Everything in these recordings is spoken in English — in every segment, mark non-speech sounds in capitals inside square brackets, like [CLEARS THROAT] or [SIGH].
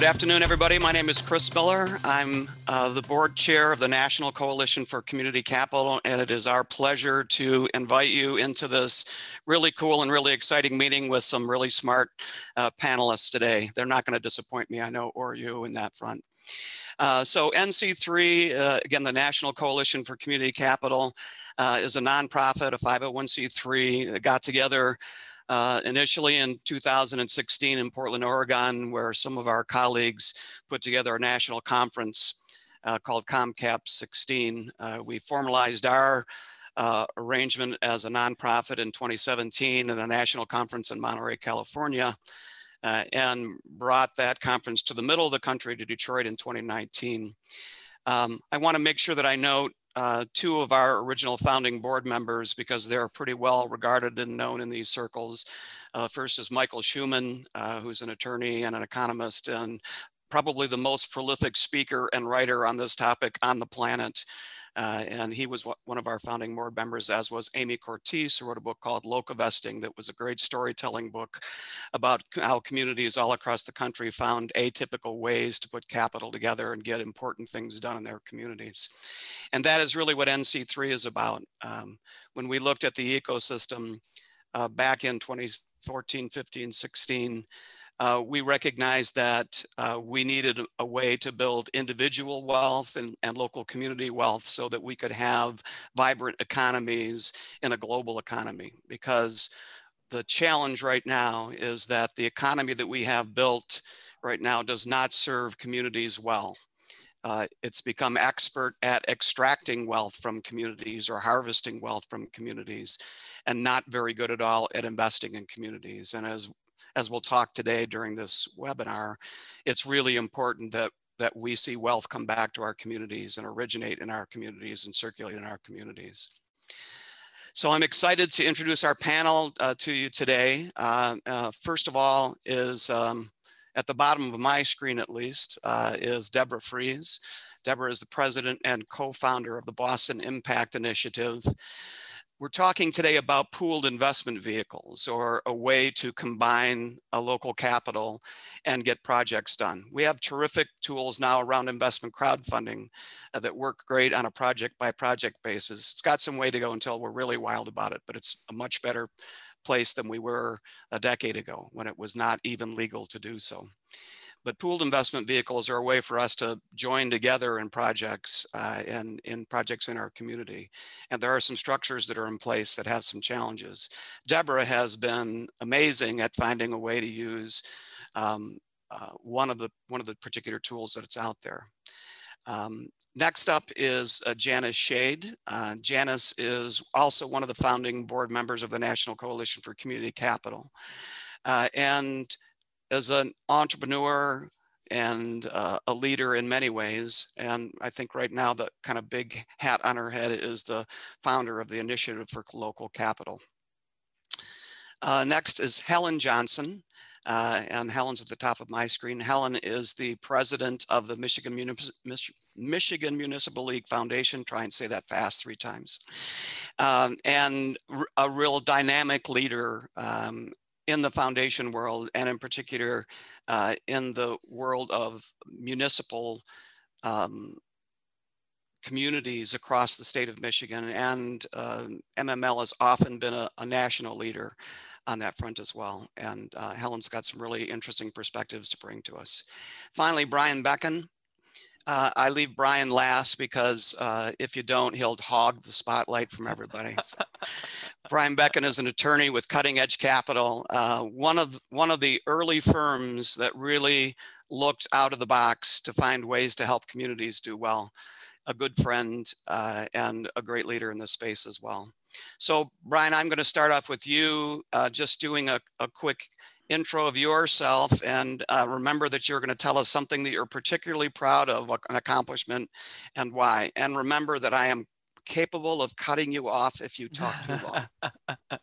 Good afternoon, everybody. My name is Chris Miller. I'm uh, the board chair of the National Coalition for Community Capital, and it is our pleasure to invite you into this really cool and really exciting meeting with some really smart uh, panelists today. They're not going to disappoint me, I know, or you in that front. Uh, so NC3, uh, again, the National Coalition for Community Capital, uh, is a nonprofit, a 501c3 that got together uh, initially in 2016 in Portland, Oregon, where some of our colleagues put together a national conference uh, called ComCap 16. Uh, we formalized our uh, arrangement as a nonprofit in 2017 at a national conference in Monterey, California, uh, and brought that conference to the middle of the country to Detroit in 2019. Um, I want to make sure that I note uh, two of our original founding board members because they're pretty well regarded and known in these circles. Uh, first is Michael Shuman, uh, who's an attorney and an economist and probably the most prolific speaker and writer on this topic on the planet. Uh, and he was one of our founding board members, as was Amy Cortese, who wrote a book called Locavesting that was a great storytelling book about how communities all across the country found atypical ways to put capital together and get important things done in their communities. And that is really what NC3 is about. Um, when we looked at the ecosystem uh, back in 2014, 15, 16, uh, we recognized that uh, we needed a way to build individual wealth and, and local community wealth so that we could have vibrant economies in a global economy. Because the challenge right now is that the economy that we have built right now does not serve communities well. Uh, it's become expert at extracting wealth from communities or harvesting wealth from communities and not very good at all at investing in communities. And as as we'll talk today during this webinar, it's really important that that we see wealth come back to our communities and originate in our communities and circulate in our communities. So I'm excited to introduce our panel uh, to you today. Uh, uh, first of all is um, at the bottom of my screen at least uh, is Deborah Frieze. Deborah is the president and co-founder of the Boston Impact Initiative. We're talking today about pooled investment vehicles or a way to combine a local capital and get projects done. We have terrific tools now around investment crowdfunding uh, that work great on a project by project basis. It's got some way to go until we're really wild about it, but it's a much better place than we were a decade ago when it was not even legal to do so. But pooled investment vehicles are a way for us to join together in projects uh, and in projects in our community. And there are some structures that are in place that have some challenges. Deborah has been amazing at finding a way to use um, uh, one of the one of the particular tools that's out there. Um, next up is uh, Janice Shade. Uh, Janice is also one of the founding board members of the National Coalition for Community Capital. Uh, and as an entrepreneur and uh, a leader in many ways. And I think right now the kind of big hat on her head is the founder of the Initiative for Local Capital. Uh, next is Helen Johnson. Uh, and Helen's at the top of my screen. Helen is the president of the Michigan, Michigan Municipal League Foundation. Try and say that fast three times. Um, and a real dynamic leader um, in the foundation world and in particular uh, in the world of municipal um, communities across the state of Michigan and uh, MML has often been a, a, national leader on that front as well. And uh, Helen's got some really interesting perspectives to bring to us. Finally, Brian Beckon. Uh, I leave Brian last because uh, if you don't, he'll hog the spotlight from everybody. So, Brian Beckon is an attorney with Cutting Edge Capital, uh, one of one of the early firms that really looked out of the box to find ways to help communities do well. A good friend uh, and a great leader in this space as well. So, Brian, I'm going to start off with you, uh, just doing a, a quick intro of yourself and uh, remember that you're going to tell us something that you're particularly proud of, an accomplishment and why. And remember that I am capable of cutting you off if you talk too long. [LAUGHS]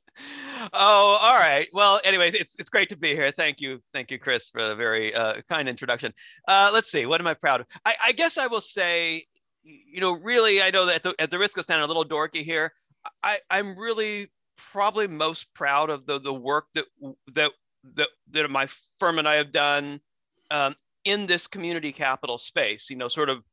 oh, all right. Well, anyway, it's, it's great to be here. Thank you. Thank you, Chris, for a very uh, kind introduction. Uh, let's see, what am I proud of? I, I, guess I will say, you know, really, I know that at the, at the risk of sounding a little dorky here, I, I'm really probably most proud of the, the work that, that that, that my firm and I have done um, in this community capital space. You know, sort of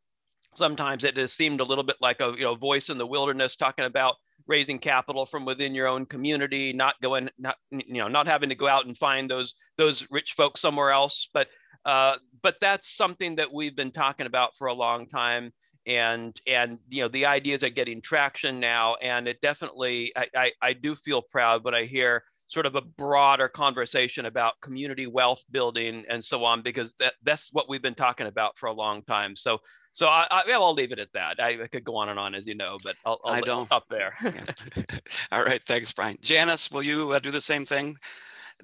sometimes it has seemed a little bit like a you know voice in the wilderness talking about raising capital from within your own community, not going, not you know, not having to go out and find those those rich folks somewhere else. But uh, but that's something that we've been talking about for a long time and and you know the ideas are getting traction now and it definitely I, I, I do feel proud when i hear sort of a broader conversation about community wealth building and so on because that that's what we've been talking about for a long time. So so I, I will leave it at that. I, I, could go on and on as you know but i'll, I'll, I will i stop there. [LAUGHS] [LAUGHS] All right. Thanks brian. Janice will you uh, do the same thing?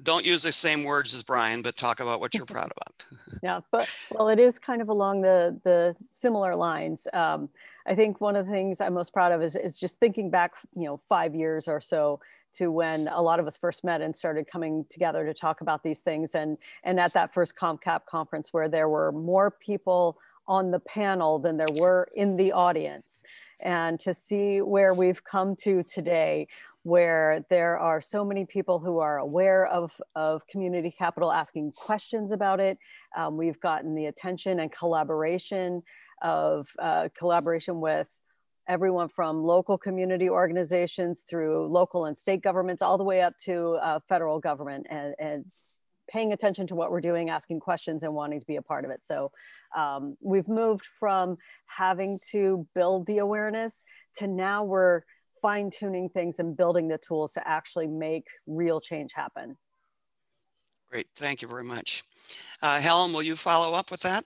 Don't use the same words as Brian, but talk about what you're [LAUGHS] proud about. yeah, but well, it is kind of along the the similar lines. Um, I think one of the things I'm most proud of is is just thinking back, you know, five years or so to when a lot of us first met and started coming together to talk about these things, and and at that first ComCap conference where there were more people on the panel than there were in the audience and to see where we've come to today where there are so many people who are aware of, of community capital asking questions about it. Um, we've gotten the attention and collaboration of uh, collaboration with everyone from local community organizations through local and state governments all the way up to uh, federal government and, and paying attention to what we're doing, asking questions and wanting to be a part of it. So um, we've moved from having to build the awareness to now we're fine tuning things and building the tools to actually make real change happen. Great, thank you very much. Uh, Helen, will you follow up with that?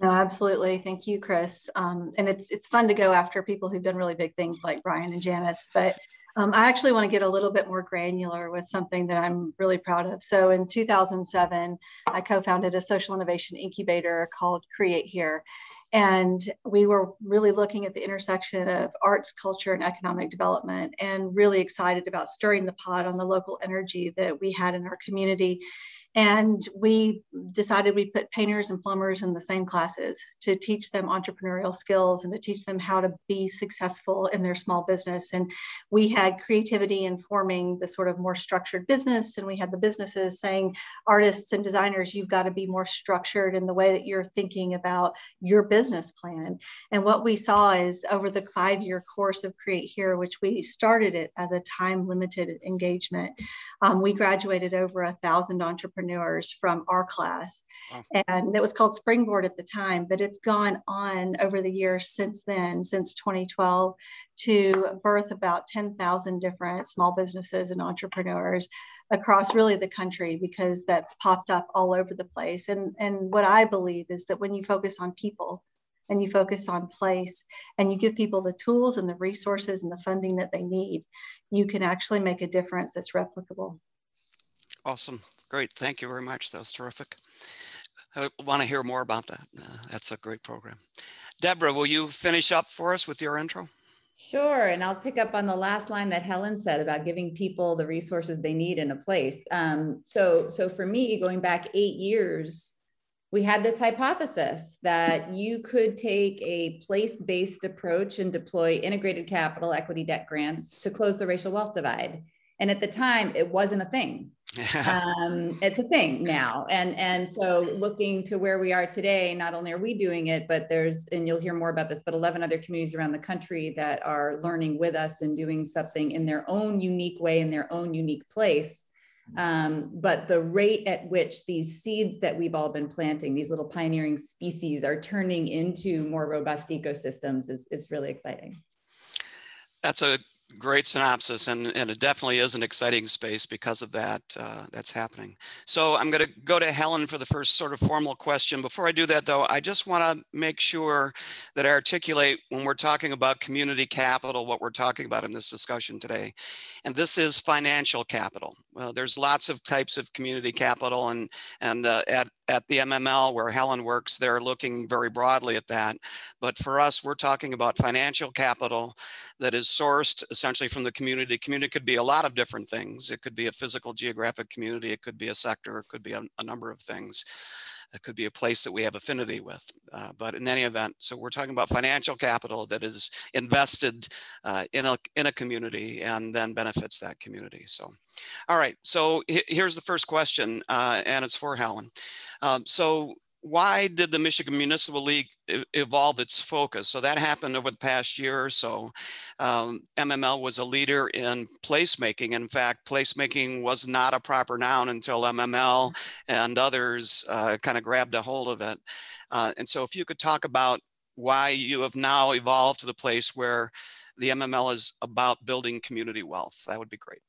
No, absolutely. Thank you, Chris. Um, and it's it's fun to go after people who've done really big things like Brian and Janice. But um, I actually want to get a little bit more granular with something that I'm really proud of. So in 2007, I co-founded a social innovation incubator called Create Here. And we were really looking at the intersection of arts, culture, and economic development, and really excited about stirring the pot on the local energy that we had in our community and we decided we put painters and plumbers in the same classes to teach them entrepreneurial skills and to teach them how to be successful in their small business. And we had creativity informing the sort of more structured business. And we had the businesses saying, artists and designers, you've got to be more structured in the way that you're thinking about your business plan. And what we saw is over the five year course of Create Here, which we started it as a time limited engagement, um, we graduated over a thousand entrepreneurs entrepreneurs from our class. Wow. And it was called Springboard at the time, but it's gone on over the years since then, since 2012, to birth about 10,000 different small businesses and entrepreneurs across really the country because that's popped up all over the place. And, and what I believe is that when you focus on people, and you focus on place and you give people the tools and the resources and the funding that they need, you can actually make a difference that's replicable. Awesome. Great. Thank you very much. That was terrific. I want to hear more about that. Uh, that's a great program. Deborah, will you finish up for us with your intro? Sure. And I'll pick up on the last line that Helen said about giving people the resources they need in a place. Um, so, so for me, going back eight years, we had this hypothesis that you could take a place based approach and deploy integrated capital equity debt grants to close the racial wealth divide. And at the time, it wasn't a thing [LAUGHS] um, it's a thing now and and so looking to where we are today not only are we doing it but there's and you'll hear more about this but 11 other communities around the country that are learning with us and doing something in their own unique way in their own unique place. Um, but the rate at which these seeds that we've all been planting these little pioneering species are turning into more robust ecosystems is, is really exciting. That's a great synopsis and, and it definitely is an exciting space because of that uh, that's happening. So i'm going to go to helen for the first sort of formal question. Before i do that though i just want to make sure that i articulate when we're talking about community capital what we're talking about in this discussion today. And this is financial capital. Well there's lots of types of community capital and and uh, at at the MML where Helen works, they're looking very broadly at that. But for us, we're talking about financial capital that is sourced essentially from the community. Community could be a lot of different things. It could be a physical geographic community. It could be a sector. It could be a, a number of things. It could be a place that we have affinity with. Uh, but in any event, so we're talking about financial capital that is invested uh, in, a, in a community and then benefits that community. So, all right. So here's the first question, uh, and it's for Helen. Um, so why did the Michigan Municipal League evolve its focus? So that happened over the past year or so. Um, MML was a leader in placemaking. In fact, placemaking was not a proper noun until MML and others uh, kind of grabbed a hold of it. Uh, and so if you could talk about why you have now evolved to the place where the MML is about building community wealth, that would be great.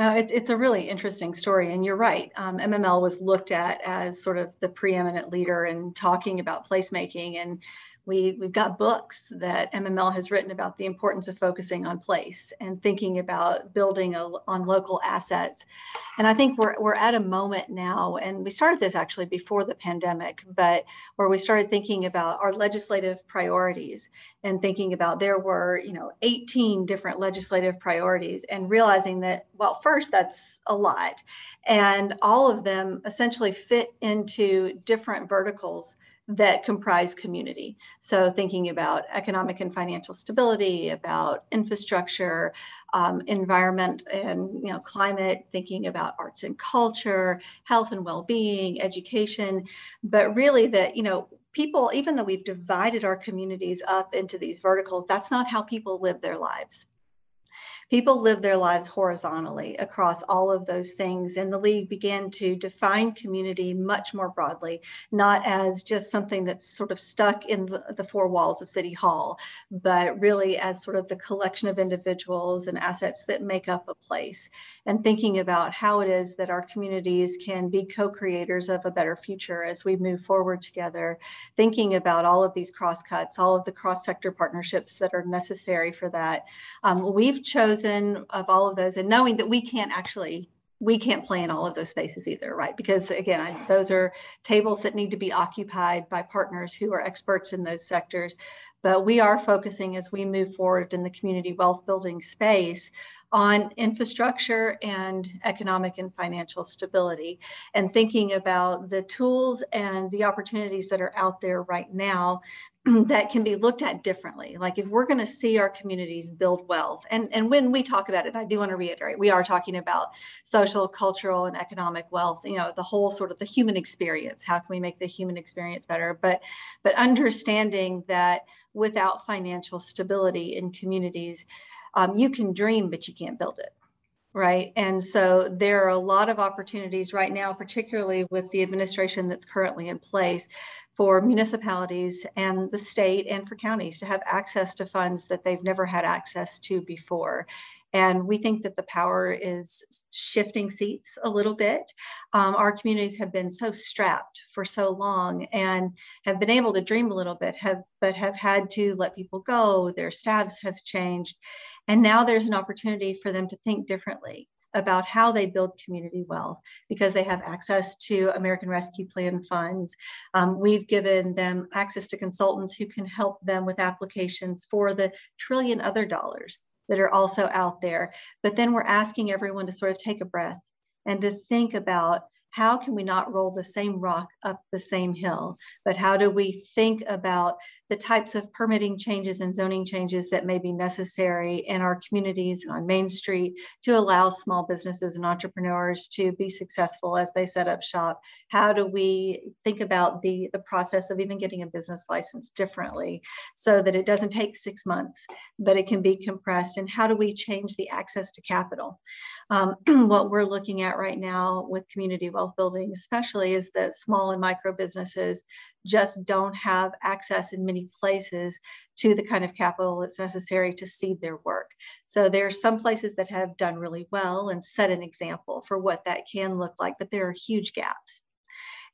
Now, it's, it's a really interesting story, and you're right. Um, MML was looked at as sort of the preeminent leader in talking about placemaking, and we, we've got books that MML has written about the importance of focusing on place and thinking about building a, on local assets. And I think we're, we're at a moment now, and we started this actually before the pandemic, but where we started thinking about our legislative priorities and thinking about there were, you know, 18 different legislative priorities and realizing that, well, first, that's a lot. And all of them essentially fit into different verticals that comprise community. So thinking about economic and financial stability, about infrastructure, um, environment and you know climate, thinking about arts and culture, health and well-being, education, but really that you know people, even though we've divided our communities up into these verticals, that's not how people live their lives people live their lives horizontally across all of those things. And the league began to define community much more broadly, not as just something that's sort of stuck in the, the four walls of City Hall, but really as sort of the collection of individuals and assets that make up a place. And thinking about how it is that our communities can be co-creators of a better future as we move forward together, thinking about all of these crosscuts, all of the cross-sector partnerships that are necessary for that. Um, we've chosen of all of those and knowing that we can't actually we can't play in all of those spaces either right? Because again I, those are tables that need to be occupied by partners who are experts in those sectors. But we are focusing as we move forward in the community wealth building space on infrastructure and economic and financial stability and thinking about the tools and the opportunities that are out there right now [CLEARS THROAT] that can be looked at differently. Like if we're going to see our communities build wealth, and, and when we talk about it, I do want to reiterate, we are talking about social, cultural, and economic wealth, you know, the whole sort of the human experience. How can we make the human experience better? But but understanding that without financial stability in communities, um, you can dream, but you can't build it. Right. And so there are a lot of opportunities right now, particularly with the administration that's currently in place for municipalities and the state and for counties to have access to funds that they've never had access to before. And we think that the power is shifting seats a little bit. Um, our communities have been so strapped for so long and have been able to dream a little bit, have but have had to let people go. Their staffs have changed. And now there's an opportunity for them to think differently about how they build community wealth because they have access to American Rescue Plan funds. Um, we've given them access to consultants who can help them with applications for the trillion other dollars that are also out there. But then we're asking everyone to sort of take a breath and to think about how can we not roll the same rock up the same hill, but how do we think about the types of permitting changes and zoning changes that may be necessary in our communities on Main Street to allow small businesses and entrepreneurs to be successful as they set up shop? How do we think about the, the process of even getting a business license differently so that it doesn't take six months, but it can be compressed? And how do we change the access to capital? Um, [CLEARS THROAT] what we're looking at right now with community wealth building, especially, is that small and micro businesses just don't have access in many places to the kind of capital that's necessary to seed their work. So there are some places that have done really well and set an example for what that can look like, but there are huge gaps.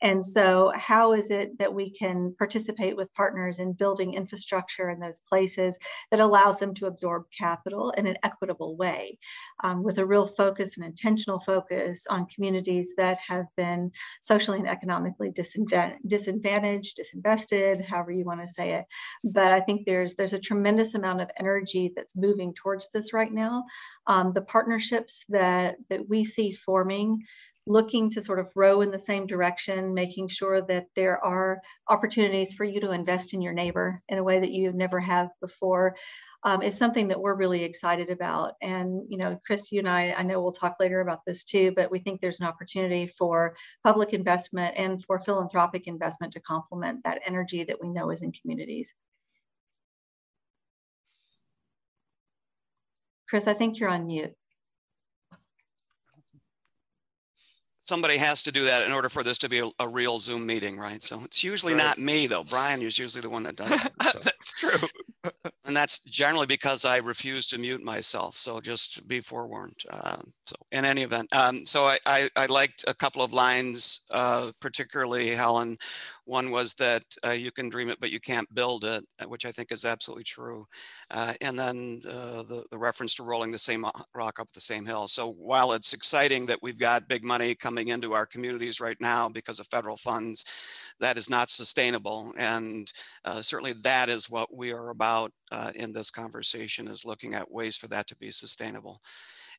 And so, how is it that we can participate with partners in building infrastructure in those places that allows them to absorb capital in an equitable way, um, with a real focus and intentional focus on communities that have been socially and economically disadvantaged, disinvested, however you want to say it. But I think there's there's a tremendous amount of energy that's moving towards this right now. Um, the partnerships that that we see forming looking to sort of row in the same direction, making sure that there are opportunities for you to invest in your neighbor in a way that you never have before um, is something that we're really excited about. And, you know, Chris, you and I, I know we'll talk later about this too, but we think there's an opportunity for public investment and for philanthropic investment to complement that energy that we know is in communities. Chris, I think you're on mute. Somebody has to do that in order for this to be a, a real Zoom meeting, right? So it's usually right. not me though. Brian is usually the one that does it. So. [LAUGHS] that's true. And that's generally because I refuse to mute myself. So just be forewarned. Uh, so in any event, um, so I, I, I, liked a couple of lines, uh, particularly Helen, one was that uh, you can dream it, but you can't build it, uh, which I think is absolutely true. Uh, and then uh, the, the reference to rolling the same rock up the same hill. So while it's exciting that we've got big money coming into our communities right now because of federal funds, that is not sustainable. And certainly that is what we are about uh, in this conversation is looking at ways for that to be sustainable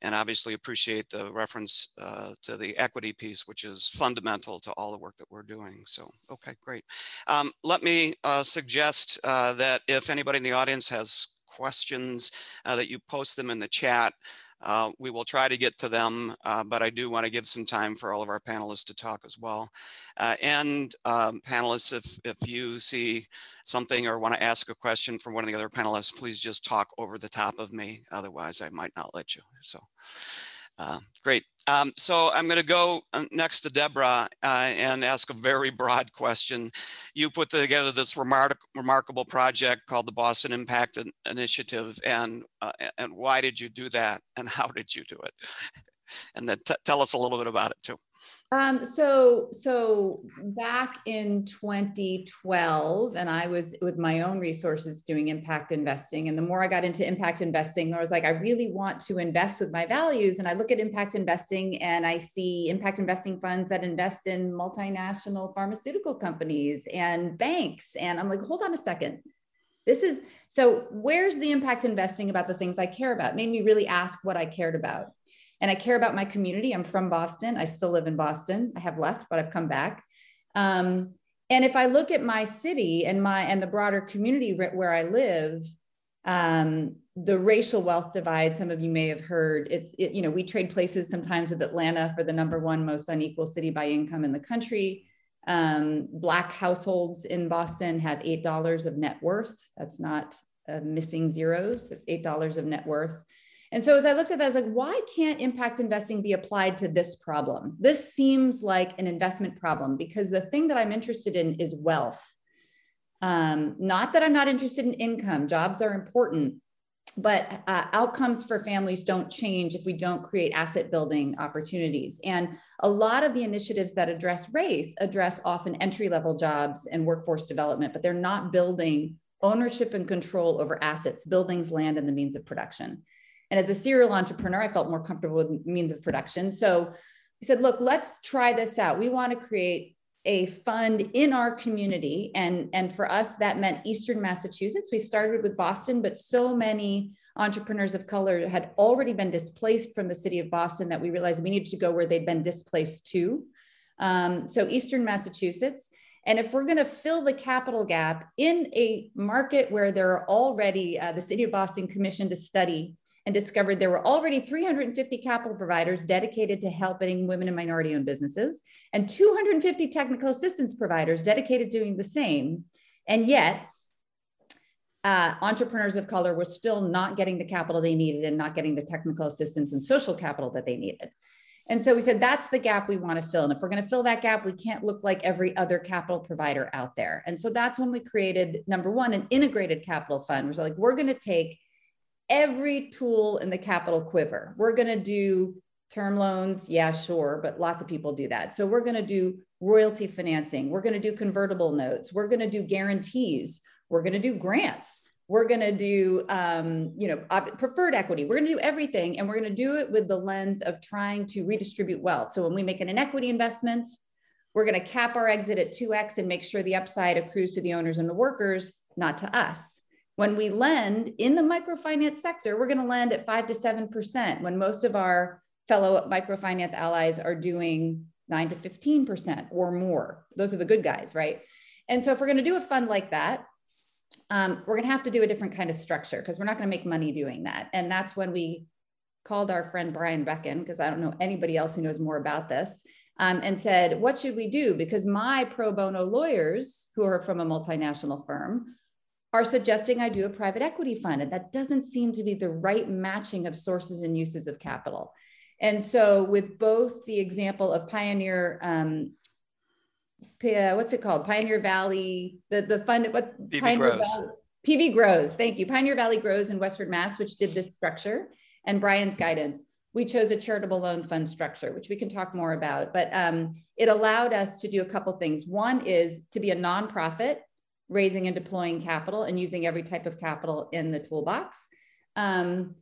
and obviously appreciate the reference uh, to the equity piece, which is fundamental to all the work that we're doing. So, okay, great. Um, let me uh, suggest uh, that if anybody in the audience has questions, uh, that you post them in the chat. Uh, we will try to get to them, uh, but I do want to give some time for all of our panelists to talk as well. Uh, and um, panelists, if, if you see something or want to ask a question from one of the other panelists, please just talk over the top of me. Otherwise, I might not let you. So. Uh, great. Um, so I'm going to go uh, next to Deborah uh, and ask a very broad question. You put together this remark remarkable project called the Boston Impact Initiative, and uh, and why did you do that, and how did you do it? And then tell us a little bit about it too. Um, so, so back in 2012, and I was with my own resources doing impact investing. And the more I got into impact investing, I was like, I really want to invest with my values. And I look at impact investing and I see impact investing funds that invest in multinational pharmaceutical companies and banks. And I'm like, hold on a second. This is so where's the impact investing about the things I care about? Made me really ask what I cared about and I care about my community. I'm from Boston. I still live in Boston. I have left, but I've come back. Um, and if I look at my city and my and the broader community where I live, um, the racial wealth divide. Some of you may have heard. It's it, you know we trade places sometimes with Atlanta for the number one most unequal city by income in the country. Um, black households in Boston have eight dollars of net worth. That's not uh, missing zeros. That's eight dollars of net worth. And so as I looked at that, I was like, why can't impact investing be applied to this problem? This seems like an investment problem because the thing that I'm interested in is wealth. Um, not that I'm not interested in income, jobs are important, but uh, outcomes for families don't change if we don't create asset building opportunities. And a lot of the initiatives that address race address often entry level jobs and workforce development, but they're not building ownership and control over assets, buildings, land, and the means of production. And as a serial entrepreneur, I felt more comfortable with means of production. So we said, look, let's try this out. We want to create a fund in our community. And, and for us, that meant Eastern Massachusetts. We started with Boston, but so many entrepreneurs of color had already been displaced from the city of Boston that we realized we needed to go where they'd been displaced to. Um, so Eastern Massachusetts. And if we're going to fill the capital gap in a market where there are already, uh, the city of Boston commissioned a study and discovered there were already 350 capital providers dedicated to helping women and minority owned businesses and 250 technical assistance providers dedicated to doing the same. And yet, uh, entrepreneurs of color were still not getting the capital they needed and not getting the technical assistance and social capital that they needed. And so we said, that's the gap we want to fill. And if we're going to fill that gap, we can't look like every other capital provider out there. And so that's when we created, number one, an integrated capital fund. We're like, we're going to take every tool in the capital quiver. We're going to do term loans, yeah, sure, but lots of people do that. So we're going to do royalty financing. We're going to do convertible notes. We're going to do guarantees. We're going to do grants. We're going to do, um, you know, preferred equity. We're going to do everything, and we're going to do it with the lens of trying to redistribute wealth. So when we make an equity investment, we're going to cap our exit at 2x and make sure the upside accrues to the owners and the workers, not to us. When we lend in the microfinance sector, we're going to lend at five to 7% when most of our fellow microfinance allies are doing 9 to 15% or more. Those are the good guys, right? And so if we're going to do a fund like that, um, we're going to have to do a different kind of structure because we're not going to make money doing that. And that's when we called our friend Brian Beckon, because I don't know anybody else who knows more about this, um, and said, What should we do? Because my pro bono lawyers, who are from a multinational firm, are suggesting I do a private equity fund. And that doesn't seem to be the right matching of sources and uses of capital. And so, with both the example of Pioneer, um, what's it called? Pioneer Valley, the, the fund, what PV Pioneer Grows. Valley, PV Grows, thank you. Pioneer Valley Grows in Western, Mass, which did this structure, and Brian's guidance. We chose a charitable loan fund structure, which we can talk more about. But um, it allowed us to do a couple things. One is to be a nonprofit, raising and deploying capital and using every type of capital in the toolbox. Um,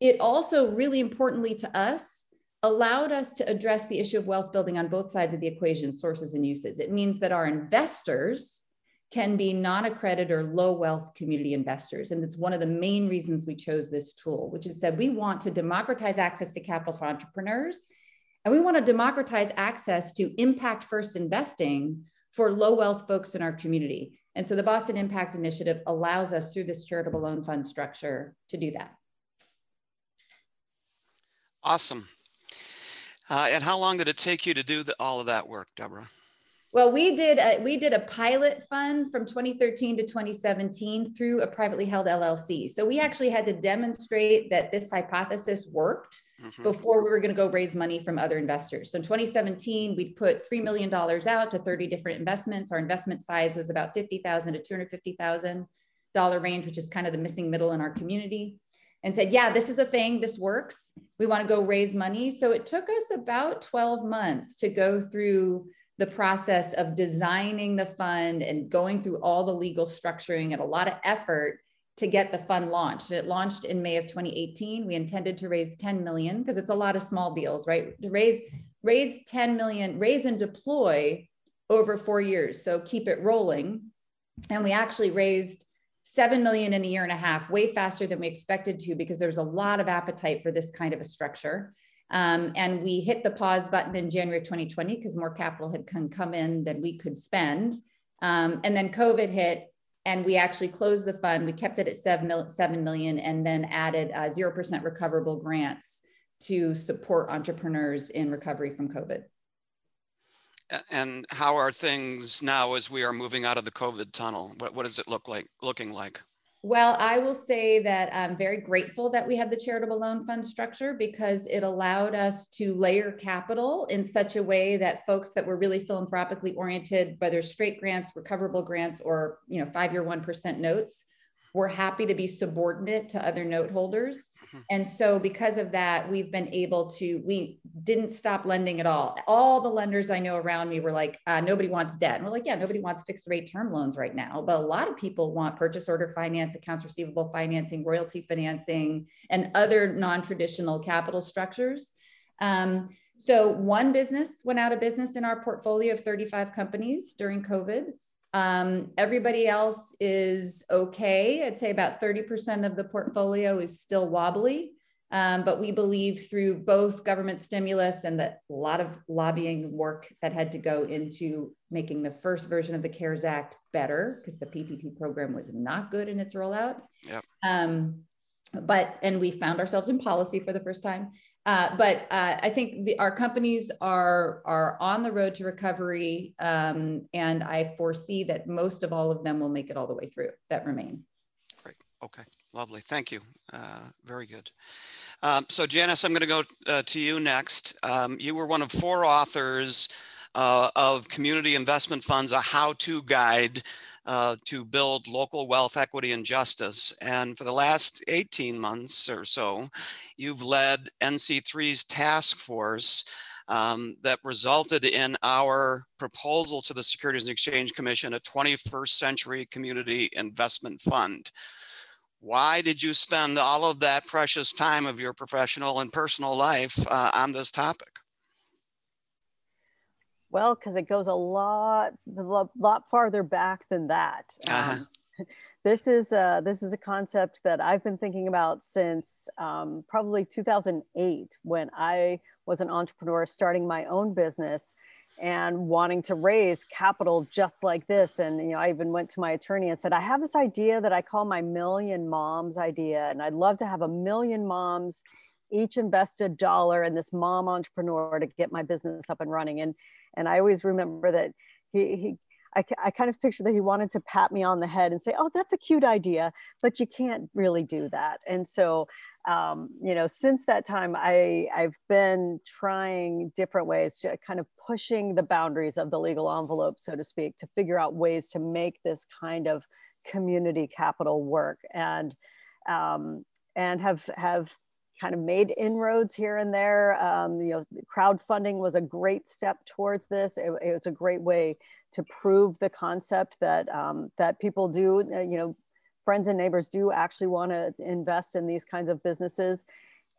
it also, really importantly to us, allowed us to address the issue of wealth building on both sides of the equation, sources and uses. It means that our investors can be non-accredited or low wealth community investors. And it's one of the main reasons we chose this tool, which is that we want to democratize access to capital for entrepreneurs. And we want to democratize access to impact first investing for low wealth folks in our community. And so the Boston Impact Initiative allows us through this charitable loan fund structure to do that. Awesome. Uh, and how long did it take you to do the, all of that work, Deborah? Well, we did a, we did a pilot fund from 2013 to 2017 through a privately held LLC. So we actually had to demonstrate that this hypothesis worked Mhm. before we were going to go raise money from other investors. So in 2017, we put $3 million out to 30 different investments. Our investment size was about 50,000 to $250,000 range, which is kind of the missing middle in our community and said, yeah, this is a thing, this works. We want to go raise money. So it took us about 12 months to go through the process of designing the fund and going through all the legal structuring and a lot of effort to get the fund launched. It launched in May of 2018. We intended to raise 10 million because it's a lot of small deals, right? To raise raise 10 million, raise and deploy over 4 years. So keep it rolling. And we actually raised 7 million in a year and a half, way faster than we expected to because there was a lot of appetite for this kind of a structure. Um, and we hit the pause button in January 2020 because more capital had come, in than we could spend. Um, and then COVID hit and we actually closed the fund. We kept it at 7, mil, 7 million and then added uh, 0% recoverable grants to support entrepreneurs in recovery from COVID. And how are things now as we are moving out of the COVID tunnel? What, what does it look like, looking like? Well, I will say that I'm very grateful that we had the charitable loan fund structure because it allowed us to layer capital in such a way that folks that were really philanthropically oriented, whether straight grants, recoverable grants, or you know five-year one percent notes, were happy to be subordinate to other note holders. Mhm. And so because of that, we've been able to, we didn't stop lending at all. All the lenders I know around me were like, uh, nobody wants debt. And we're like, yeah, nobody wants fixed rate term loans right now. But a lot of people want purchase order finance, accounts receivable financing, royalty financing, and other non-traditional capital structures. Um, so one business went out of business in our portfolio of 35 companies during COVID. Um, everybody else is okay. I'd say about 30% of the portfolio is still wobbly. Um, but we believe through both government stimulus and that a lot of lobbying work that had to go into making the first version of the CARES Act better because the PPP program was not good in its rollout. Yep. Um, but and we found ourselves in policy for the first time. Uh, but uh, I think the, our companies are are on the road to recovery, um, and I foresee that most of all of them will make it all the way through that remain. Great. Okay. Lovely. Thank you. Uh, very good. Um, so Janice, I'm going to go uh, to you next. Um, you were one of four authors uh, of Community Investment Funds, a how-to guide uh, to build local wealth, equity, and justice. And for the last 18 months or so, you've led NC3's task force um, that resulted in our proposal to the Securities and Exchange Commission, a 21st century community investment fund. Why did you spend all of that precious time of your professional and personal life uh, on this topic? Well, because it goes a lot, a lot farther back than that. Uh-huh. Um, [LAUGHS] this is a, this is a concept that I've been thinking about since um, probably 2008 when I was an entrepreneur starting my own business and wanting to raise capital just like this and you know i even went to my attorney and said i have this idea that i call my million moms idea and i'd love to have a million moms each invest a dollar in this mom entrepreneur to get my business up and running and and i always remember that he, he I, I kind of picture that he wanted to pat me on the head and say, "Oh, that's a cute idea," but you can't really do that. And so, um, you know, since that time, I I've been trying different ways to kind of pushing the boundaries of the legal envelope, so to speak, to figure out ways to make this kind of community capital work and um, and have have kind of made inroads here and there. Um, you know, crowdfunding was a great step towards this. It, it's a great way to prove the concept that um, that people do. Uh, you know, friends and neighbors do actually want to invest in these kinds of businesses,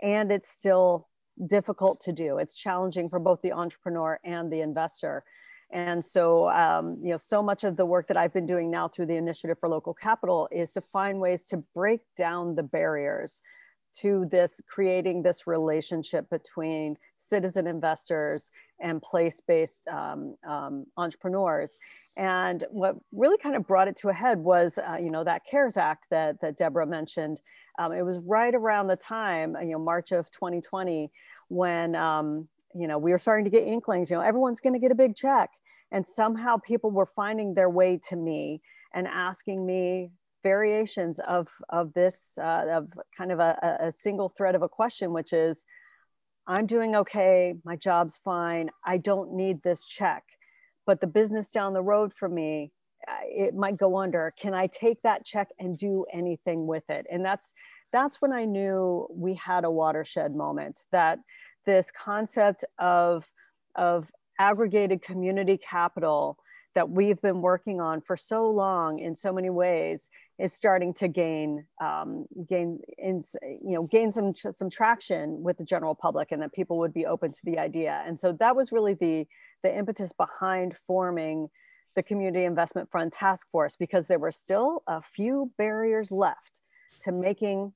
and it's still difficult to do. It's challenging for both the entrepreneur and the investor. And so, um, you know, so much of the work that I've been doing now through the Initiative for Local Capital is to find ways to break down the barriers to this creating this relationship between citizen investors and place-based um, um, entrepreneurs. And what really kind of brought it to a head was uh, you know that cares act that, that deborah mentioned. Um, it was right around the time you know march of 2020 when um, you know we were starting to get inklings you know everyone's going to get a big check. And somehow people were finding their way to me and asking me variations of of this uh, of kind of a, a single thread of a question which is i'm doing okay my job's fine i don't need this check but the business down the road for me it might go under. Can i take that check and do anything with it? And that's that's when i knew we had a watershed moment that this concept of of aggregated community capital that we've been working on for so long in so many ways is starting to gain um, gain in, you know gain some some traction with the general public and that people would be open to the idea. And so that was really the the impetus behind forming the community investment fund task force because there were still a few barriers left to making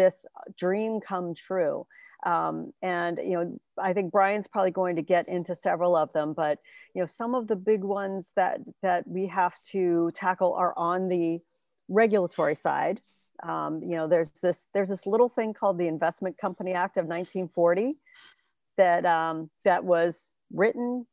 this dream come true um, and you know, I think Brian's probably going to get into several of them, but you know, some of the big ones that that we have to tackle are on the regulatory side. Um, you know, there's this there's this little thing called the Investment Company Act of 1940 that um, that was written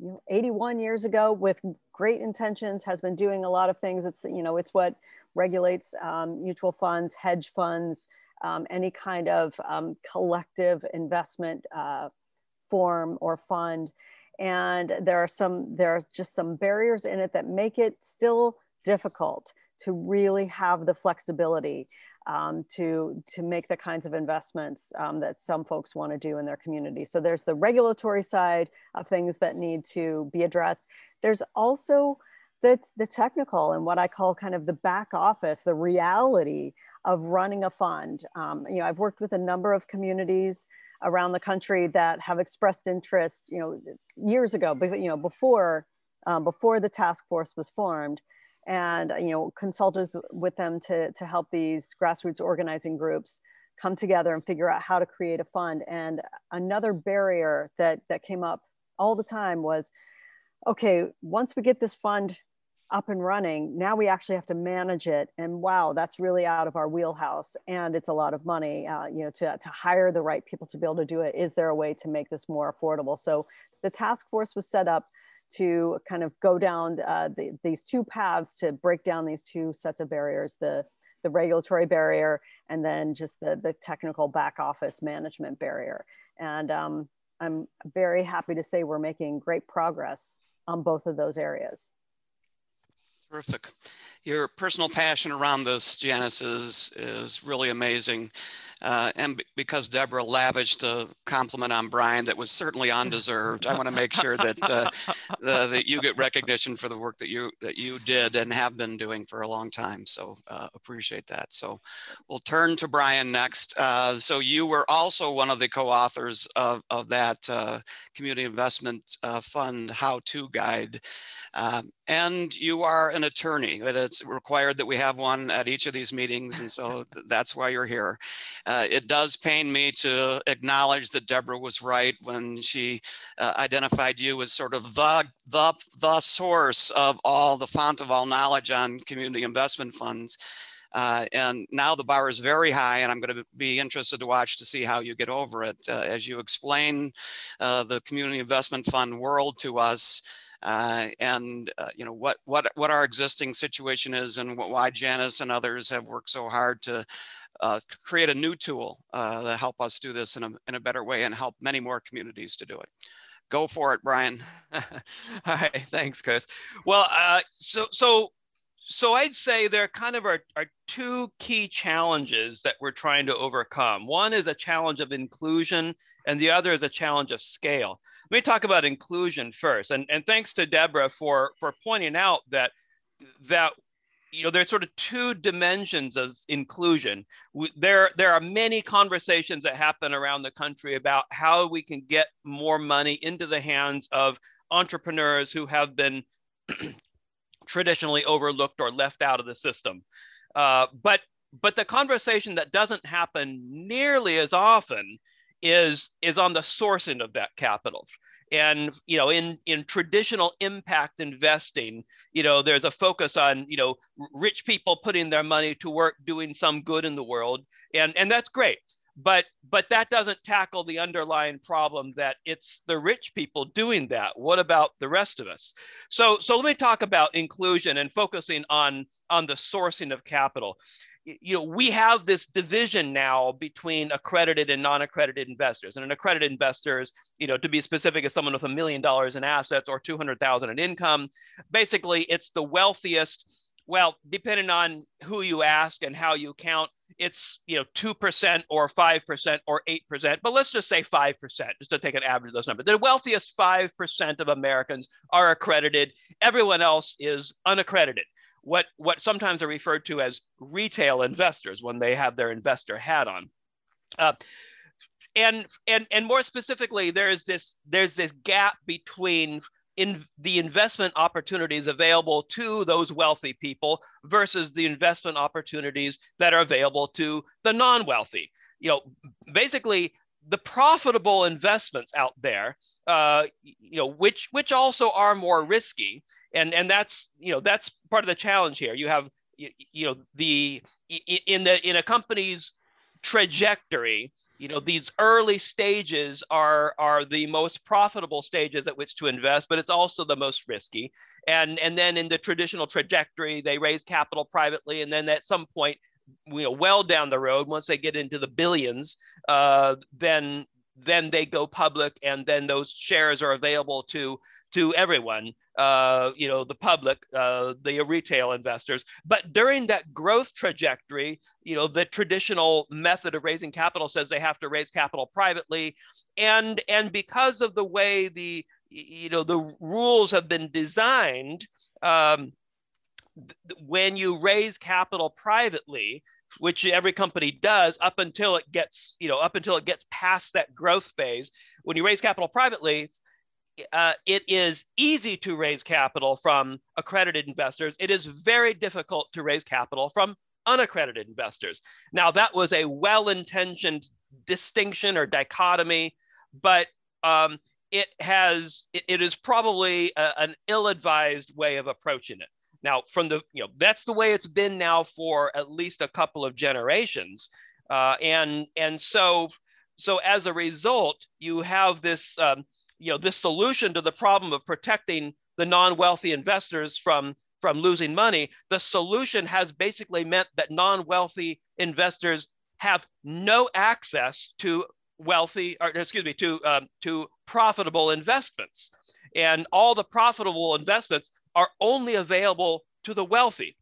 you know, 81 years ago with great intentions has been doing a lot of things it's you know it's what regulates um, mutual funds hedge funds um, any kind of um, collective investment uh, form or fund. And there are some, there are just some barriers in it that make it still difficult to really have the flexibility um, to, to make the kinds of investments um, that some folks want to do in their community. So there's the regulatory side of things that need to be addressed. There's also the, the technical and what I call kind of the back office, the reality of running a fund. Um, you know, I've worked with a number of communities around the country that have expressed interest, you know, years ago, but you know, before um, before the task force was formed, and you know, consulted with them to to help these grassroots organizing groups come together and figure out how to create a fund. And another barrier that that came up all the time was, okay, once we get this fund up and running now we actually have to manage it and wow that's really out of our wheelhouse and it's a lot of money uh, you know to, to hire the right people to be able to do it. Is there a way to make this more affordable? So the task force was set up to kind of go down uh, the, these two paths to break down these two sets of barriers the the regulatory barrier and then just the, the technical back office management barrier. And um, i'm very happy to say we're making great progress on both of those areas Terrific. Your personal passion around this, Janice, is, is really amazing. Uh, and because Deborah lavished a compliment on Brian that was certainly undeserved, I want to make sure that uh, [LAUGHS] the, that you get recognition for the work that you that you did and have been doing for a long time. So uh, appreciate that. So we'll turn to Brian next. Uh, so you were also one of the co-authors of, of that uh, community investment uh, fund how-to guide. Um, and you are an attorney. It's required that we have one at each of these meetings, and so [LAUGHS] that's why you're here. Uh, it does pain me to acknowledge that Deborah was right when she uh, identified you as sort of the, the, the source of all the font of all knowledge on community investment funds. Uh, and now the bar is very high and I'm going to be interested to watch to see how you get over it. Uh, as you explain uh, the community investment fund world to us, uh, and uh, you know what what what our existing situation is and why Janice and others have worked so hard to uh, create a new tool uh, to help us do this in a, in a better way and help many more communities to do it. Go for it, Brian. [LAUGHS] All right, thanks, Chris. Well, uh, so so so I'd say there kind of are, are two key challenges that we're trying to overcome. One is a challenge of inclusion, and the other is a challenge of scale. Let me talk about inclusion first. And, and thanks to Deborah for, for pointing out that, that you know, there's sort of two dimensions of inclusion. We, there, there are many conversations that happen around the country about how we can get more money into the hands of entrepreneurs who have been [CLEARS THROAT] traditionally overlooked or left out of the system. Uh, but, but the conversation that doesn't happen nearly as often is is on the sourcing of that capital. And you know in in traditional impact investing you know there's a focus on you know rich people putting their money to work doing some good in the world and and that's great. But but that doesn't tackle the underlying problem that it's the rich people doing that. What about the rest of us? So so let me talk about inclusion and focusing on on the sourcing of capital you know, we have this division now between accredited and non-accredited investors. And an accredited investor is, you know, to be specific, is someone with a million dollars in assets or 200,000 in income. Basically, it's the wealthiest. Well, depending on who you ask and how you count, it's you know two percent or five percent or eight percent. But let's just say five percent, just to take an average of those numbers. The wealthiest five percent of Americans are accredited. Everyone else is unaccredited what what sometimes are referred to as retail investors when they have their investor hat on. Uh, and and and more specifically, there's this there's this gap between in the investment opportunities available to those wealthy people versus the investment opportunities that are available to the non-wealthy. You know, basically the profitable investments out there, uh, you know, which which also are more risky, and and that's you know that's part of the challenge here. You have you, you know the in the in a company's trajectory you know these early stages are are the most profitable stages at which to invest but it's also the most risky. And and then in the traditional trajectory they raise capital privately and then at some point you know well down the road once they get into the billions uh, then then they go public and then those shares are available to to everyone, uh, you know, the public, uh, the retail investors. But during that growth trajectory, you know, the traditional method of raising capital says they have to raise capital privately, and and because of the way the you know the rules have been designed. Um, when you raise capital privately, which every company does up until it gets, you know, up until it gets past that growth phase. When you raise capital privately, uh, it is easy to raise capital from accredited investors. It is very difficult to raise capital from unaccredited investors. Now, that was a well intentioned distinction or dichotomy, but um, it has it, it is probably a, an ill-advised way of approaching it. Now, from the you know that's the way it's been now for at least a couple of generations, uh, and and so so as a result, you have this um, you know this solution to the problem of protecting the non-wealthy investors from from losing money the solution has basically meant that non-wealthy investors have no access to wealthy or excuse me to um, to profitable investments. And all the profitable investments are only available to the wealthy.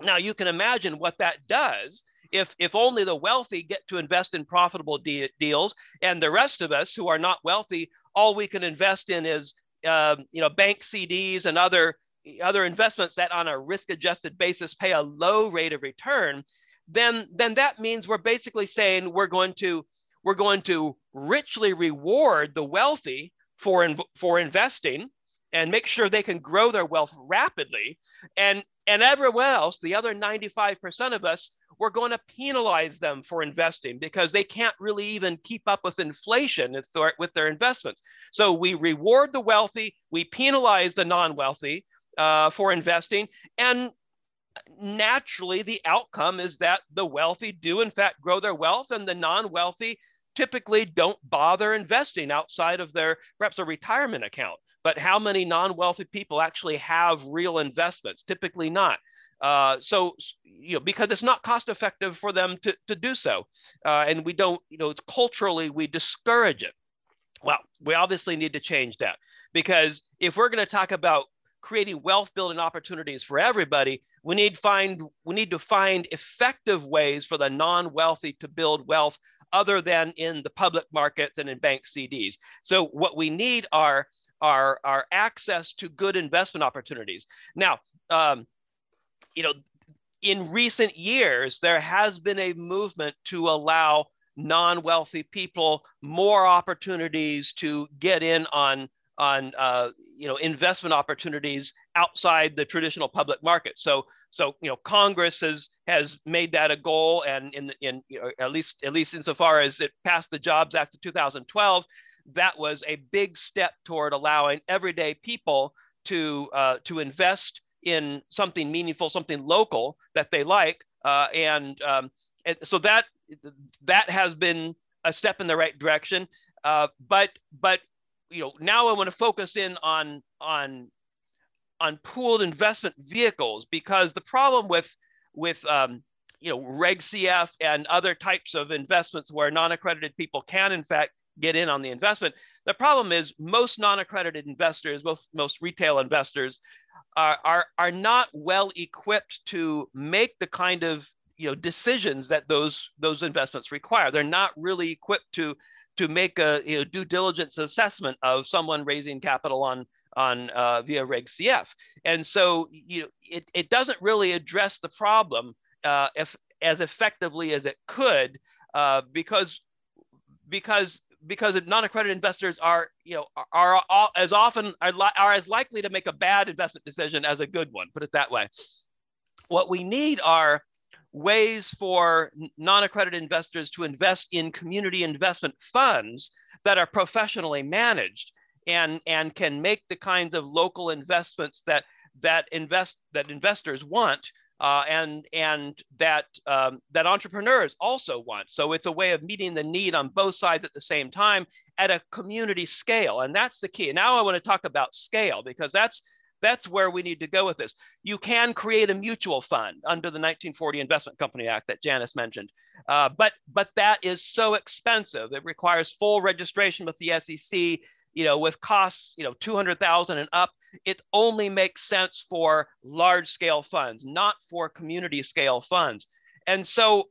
Now you can imagine what that does if if only the wealthy get to invest in profitable de- deals and the rest of us who are not wealthy all we can invest in is uh, you know bank cds and other other investments that on a risk adjusted basis pay a low rate of return then then that means we're basically saying we're going to we're going to richly reward the wealthy for in, for investing and make sure they can grow their wealth rapidly. And and everyone else the other 95% of us we're going to penalize them for investing because they can't really even keep up with inflation with their investments. So we reward the wealthy we penalize the non-wealthy uh, for investing and naturally the outcome is that the wealthy do in fact grow their wealth and the non-wealthy typically don't bother investing outside of their perhaps a retirement account. But how many non-wealthy people actually have real investments? Typically not uh, so you know because it's not cost effective for them to, to do so uh, and we don't you know it's culturally we discourage it well we obviously need to change that because if we're going to talk about creating wealth building opportunities for everybody we need find we need to find effective ways for the non-wealthy to build wealth other than in the public markets and in bank CDs. So what we need are are, are access to good investment opportunities. Now, um, you know, in recent years, there has been a movement to allow non-wealthy people more opportunities to get in on on uh, you know investment opportunities outside the traditional public market. So so you know Congress has has made that a goal, and in in you know, at least at least insofar as it passed the Jobs Act of 2012, that was a big step toward allowing everyday people to uh, to invest in something meaningful, something local that they like, uh, and, um, and so that that has been a step in the right direction. Uh, but but you know, now I want to focus in on on on pooled investment vehicles because the problem with with um, you know Reg CF and other types of investments where non-accredited people can in fact get in on the investment. The problem is most non-accredited investors, most most retail investors, are are, are not well equipped to make the kind of you know decisions that those those investments require. They're not really equipped to to make a you know, due diligence assessment of someone raising capital on on uh, via Reg CF. And so you know, it, it doesn't really address the problem uh, if, as effectively as it could uh, because because because non-accredited investors are you know are, are as often are, li- are as likely to make a bad investment decision as a good one put it that way. What we need are ways for non-accredited investors to invest in community investment funds that are professionally managed and, and can make the kinds of local investments that that invest that investors want uh, and and that um, that entrepreneurs also want. So it's a way of meeting the need on both sides at the same time at a community scale, and that's the key. Now I want to talk about scale because that's that's where we need to go with this. You can create a mutual fund under the 1940 Investment Company Act that Janice mentioned, uh, but but that is so expensive. It requires full registration with the SEC. You know, with costs, you know, 200,000 and up, it only makes sense for large scale funds, not for community scale funds. And so,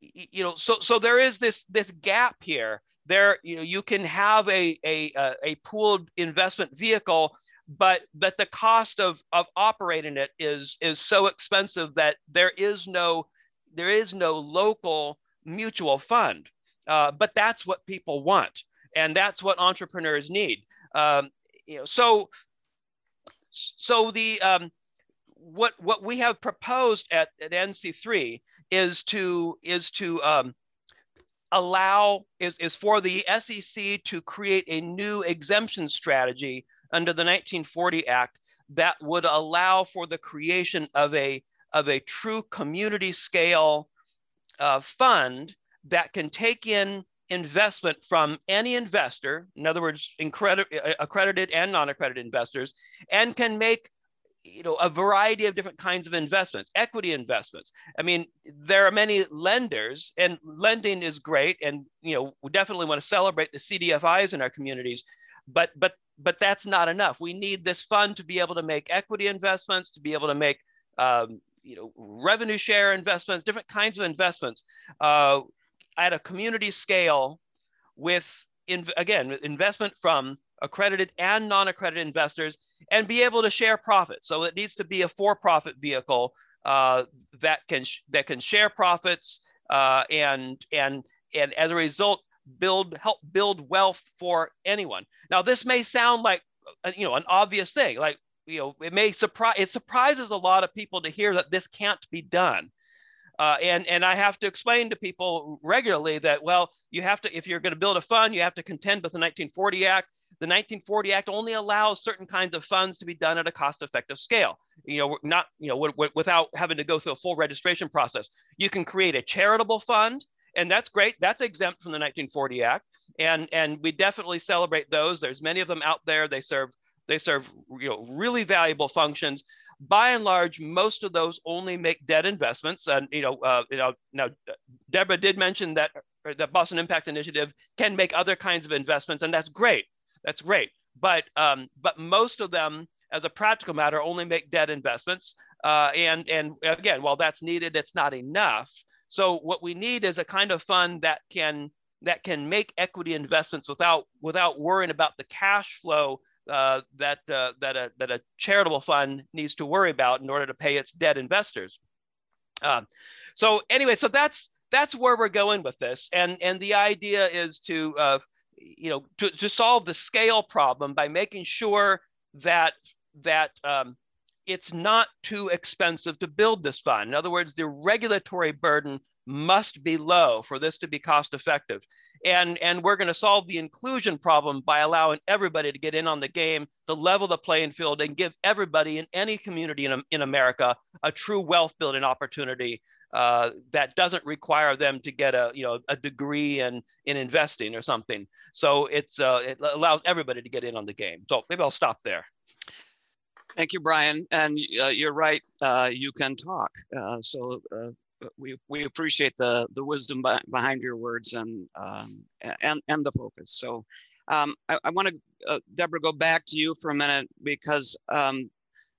you know, so so there is this this gap here. There, you know, you can have a a a pooled investment vehicle but but the cost of of operating it is is so expensive that there is no there is no local mutual fund uh, but that's what people want and that's what entrepreneurs need. Um, you know so so the um, what what we have proposed at, at nc3 is to is to um, allow is, is for the sec to create a new exemption strategy under the 1940 Act that would allow for the creation of a, of a true community scale uh, fund that can take in investment from any investor, in other words, accredited and non-accredited investors, and can make you know a variety of different kinds of investments equity investments i mean there are many lenders and lending is great and you know we definitely want to celebrate the cdfis in our communities but but but that's not enough. We need this fund to be able to make equity investments, to be able to make um, you know, revenue share investments, different kinds of investments uh, at a community scale with, in, again, investment from accredited and non-accredited investors and be able to share profits. So it needs to be a for-profit vehicle uh, that can that can share profits uh, and and and as a result build help build wealth for anyone. Now this may sound like uh, you know an obvious thing, like you know it may surprise it surprises a lot of people to hear that this can't be done. Uh, and and I have to explain to people regularly that well you have to if you're going to build a fund you have to contend with the 1940 Act the 1940 Act only allows certain kinds of funds to be done at a cost-effective scale. You know, not you know w- w- without having to go through a full registration process. You can create a charitable fund, and that's great. That's exempt from the 1940 Act, and and we definitely celebrate those. There's many of them out there. They serve they serve you know really valuable functions. By and large, most of those only make debt investments, and you know, uh, you know, now Deborah did mention that the Boston Impact Initiative can make other kinds of investments, and that's great. That's great. But um, but most of them, as a practical matter, only make debt investments. Uh, and and again, while that's needed, it's not enough. So what we need is a kind of fund that can that can make equity investments without without worrying about the cash flow uh, that uh, that a that a charitable fund needs to worry about in order to pay its debt investors. Um, so anyway, so that's that's where we're going with this, and and the idea is to uh, you know, to, to solve the scale problem by making sure that that um, it's not too expensive to build this fund. In other words, the regulatory burden must be low for this to be cost effective. And, and we're going to solve the inclusion problem by allowing everybody to get in on the game, to level the playing field, and give everybody in any community in, in America a true wealth building opportunity uh, that doesn't require them to get a you know a degree in in investing or something. So it's uh, it allows everybody to get in on the game. So maybe I'll stop there. Thank you, Brian. And uh, you're right. Uh, you can talk. Uh, so uh, we we appreciate the the wisdom behind your words and um, and and the focus. So um, I, I want to Deborah go back to you for a minute because um,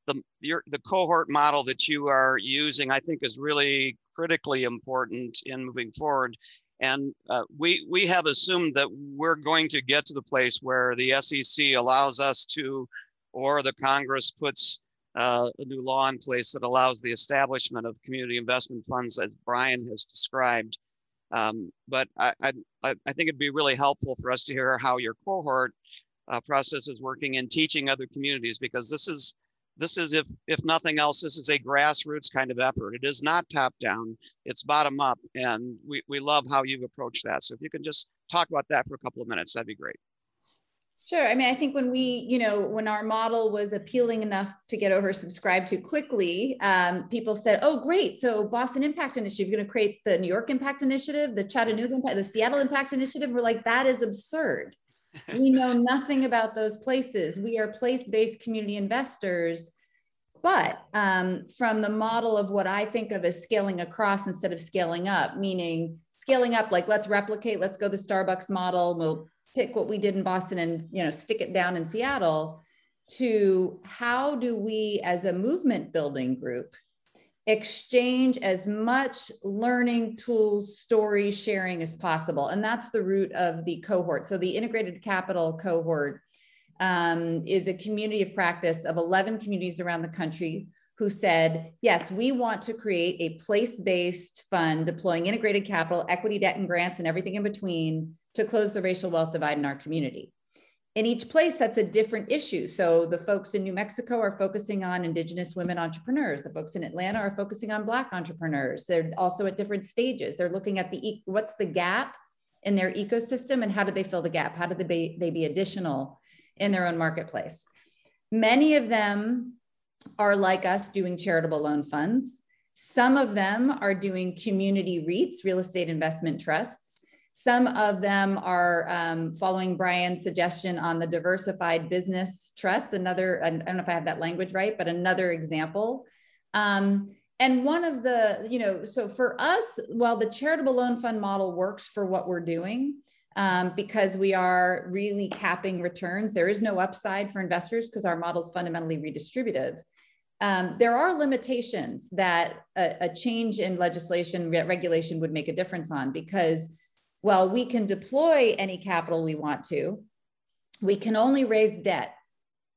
the your, the cohort model that you are using, I think, is really critically important in moving forward. And uh, we we have assumed that we're going to get to the place where the SEC allows us to, or the Congress puts uh, a new law in place that allows the establishment of community investment funds, as Brian has described. Um, but I, I, I think it'd be really helpful for us to hear how your cohort uh, process is working in teaching other communities because this is this is if if nothing else this is a grassroots kind of effort. It is not top down it's bottom up and we, we love how you've approached that. So if you can just talk about that for a couple of minutes that'd be great Sure. I mean, I think when we, you know, when our model was appealing enough to get oversubscribed to quickly, um, people said, "Oh, great! So Boston Impact Initiative, you're going to create the New York Impact Initiative, the Chattanooga Impact, the Seattle Impact Initiative." We're like, "That is absurd [LAUGHS] we know nothing about those places. We are place-based community investors, but um, from the model of what I think of as scaling across instead of scaling up, meaning scaling up, like let's replicate, let's go the Starbucks model. We'll pick what we did in Boston and you know stick it down in Seattle. To how do we, as a movement building group, exchange as much learning tools, story sharing as possible. And that's the root of the cohort. So the integrated capital cohort um, is a community of practice of 11 communities around the country who said, yes, we want to create a place-based fund deploying integrated capital, equity, debt, and grants, and everything in between to close the racial wealth divide in our community. In each place that's a different issue. So the folks in new mexico are focusing on indigenous women entrepreneurs. The folks in atlanta are focusing on black entrepreneurs. They're also at different stages. They're looking at the what's the gap in their ecosystem and how do they fill the gap? How do they be, they be additional in their own marketplace? Many of them are like us doing charitable loan funds. Some of them are doing community REITs, real estate investment trusts. Some of them are um, following Brian's suggestion on the diversified business trust. Another, I don't know if I have that language right, but another example. Um, and one of the, you know, so for us, while the charitable loan fund model works for what we're doing, um, because we are really capping returns, there is no upside for investors because our model is fundamentally redistributive. Um, there are limitations that a, a change in legislation re- regulation would make a difference on because while we can deploy any capital we want to, we can only raise debt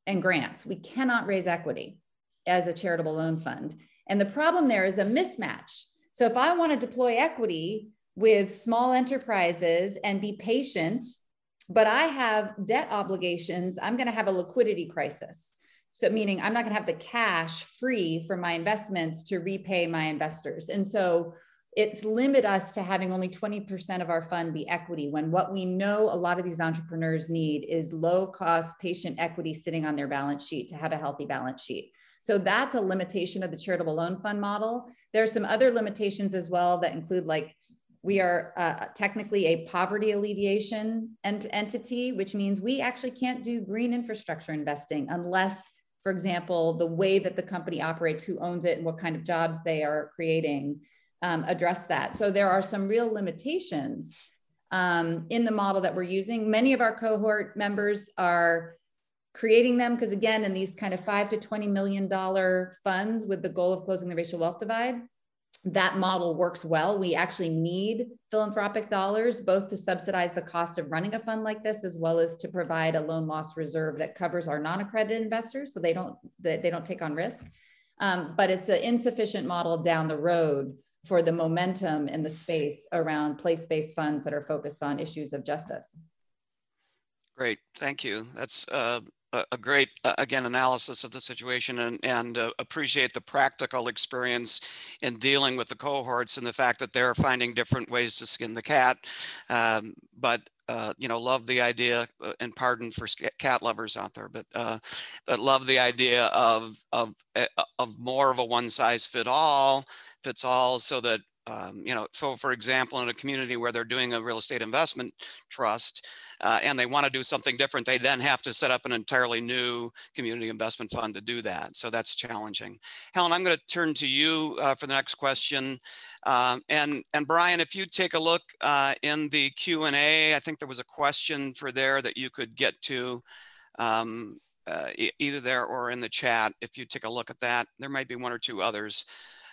and grants. We cannot raise equity as a charitable loan fund. And the problem there is a mismatch. So if I want to deploy equity with small enterprises and be patient, but I have debt obligations, I'm going to have a liquidity crisis. So, meaning I'm not going to have the cash free for my investments to repay my investors. And so, it's limit us to having only 20% of our fund be equity when what we know a lot of these entrepreneurs need is low cost patient equity sitting on their balance sheet to have a healthy balance sheet. So that's a limitation of the charitable loan fund model. There are some other limitations as well that include like we are uh, technically a poverty alleviation ent- entity, which means we actually can't do green infrastructure investing unless, for example, the way that the company operates, who owns it, and what kind of jobs they are creating um, address that. So there are some real limitations um, in the model that we're using. Many of our cohort members are creating them because again, in these kind of five to $20 million funds with the goal of closing the racial wealth divide, that model works well. We actually need philanthropic dollars, both to subsidize the cost of running a fund like this, as well as to provide a loan loss reserve that covers our non-accredited investors, so they don't they, they don't take on risk. Um, but it's an insufficient model down the road for the momentum in the space around place-based funds that are focused on issues of justice. Great, thank you. That's uh, a great, uh, again, analysis of the situation and, and uh, appreciate the practical experience in dealing with the cohorts and the fact that they're finding different ways to skin the cat. Um, but uh, you know, love the idea, uh, and pardon for cat lovers out there, but uh, but love the idea of of eh, of more of a one size fit all fits all, so that um, you know, so for example, in a community where they're doing a real estate investment trust, uh, and they want to do something different, they then have to set up an entirely new community investment fund to do that. So that's challenging. Helen, I'm going to turn to you uh, for the next question. Um, and, and Brian, if you take a look uh, in the Q&A, I think there was a question for there that you could get to um, uh, either there or in the chat. If you take a look at that, there might be one or two others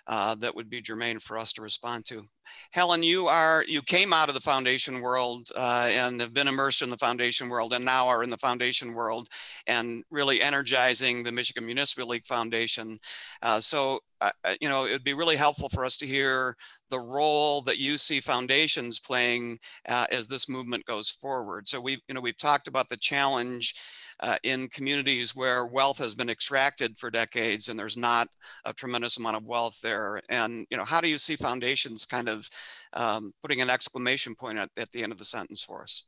uh, that would be germane for us to respond to. Helen, you are you came out of the foundation world uh, and have been immersed in the foundation world, and now are in the foundation world, and really energizing the Michigan Municipal League Foundation. Uh, so, uh, uh you know, it would be really helpful for us to hear the role that you see foundations playing uh, as this movement goes forward. So we, you know, we've talked about the challenge uh, in communities where wealth has been extracted for decades and there's not a tremendous amount of wealth there. And, you know, how do you see foundations kind of um, putting an exclamation point at, at the end of the sentence for us?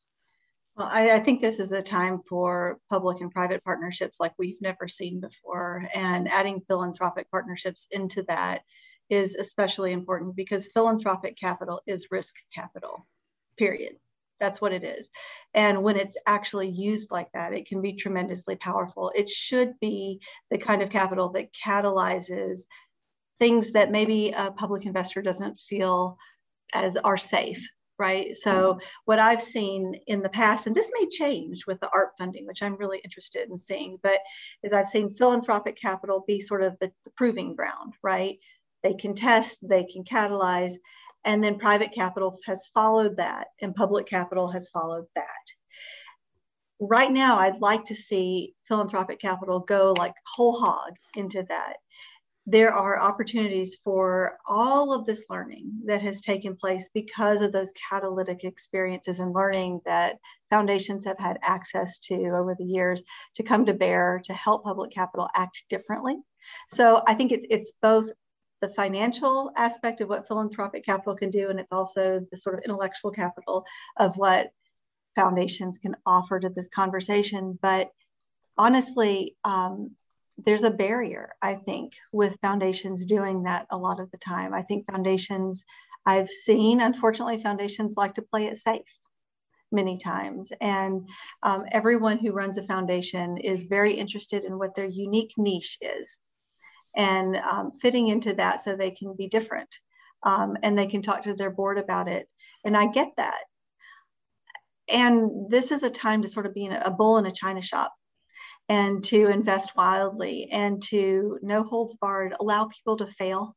Well, I, I, think this is a time for public and private partnerships like we've never seen before. And adding philanthropic partnerships into that is especially important because philanthropic capital is risk capital, period. That's what it is. And when it's actually used like that, it can be tremendously powerful. It should be the kind of capital that catalyzes things that maybe a public investor doesn't feel as are safe right so mm-hmm. what i've seen in the past and this may change with the art funding which i'm really interested in seeing but is i've seen philanthropic capital be sort of the, the proving ground right they can test they can catalyze and then private capital has followed that, and public capital has followed that. Right now, I'd like to see philanthropic capital go like whole hog into that. There are opportunities for all of this learning that has taken place because of those catalytic experiences and learning that foundations have had access to over the years to come to bear to help public capital act differently. So I think it, it's both the financial aspect of what philanthropic capital can do, and it's also the sort of intellectual capital of what foundations can offer to this conversation. But honestly, um, there's a barrier, I think, with foundations doing that a lot of the time. I think foundations, I've seen, unfortunately, foundations like to play it safe many times. And um, everyone who runs a foundation is very interested in what their unique niche is and um, fitting into that so they can be different um, and they can talk to their board about it. And I get that. And this is a time to sort of be a bull in a china shop and to invest wildly and to no holds barred allow people to fail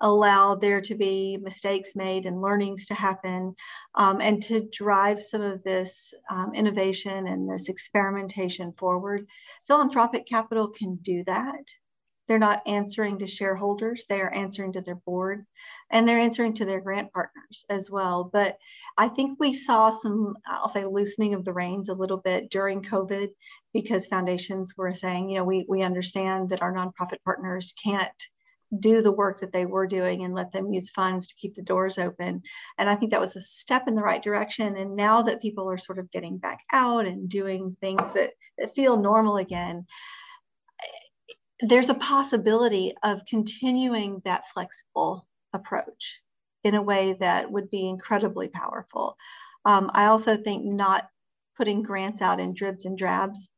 allow there to be mistakes made and learnings to happen um, and to drive some of this um, innovation and this experimentation forward philanthropic capital can do that they're not answering to shareholders, they are answering to their board and they're answering to their grant partners as well. But I think we saw some, I'll say, loosening of the reins a little bit during COVID because foundations were saying, you know, we, we understand that our nonprofit partners can't do the work that they were doing and let them use funds to keep the doors open. And I think that was a step in the right direction. And now that people are sort of getting back out and doing things that, that feel normal again, there's a possibility of continuing that flexible approach in a way that would be incredibly powerful. Um, I also think not putting grants out in dribs and drabs,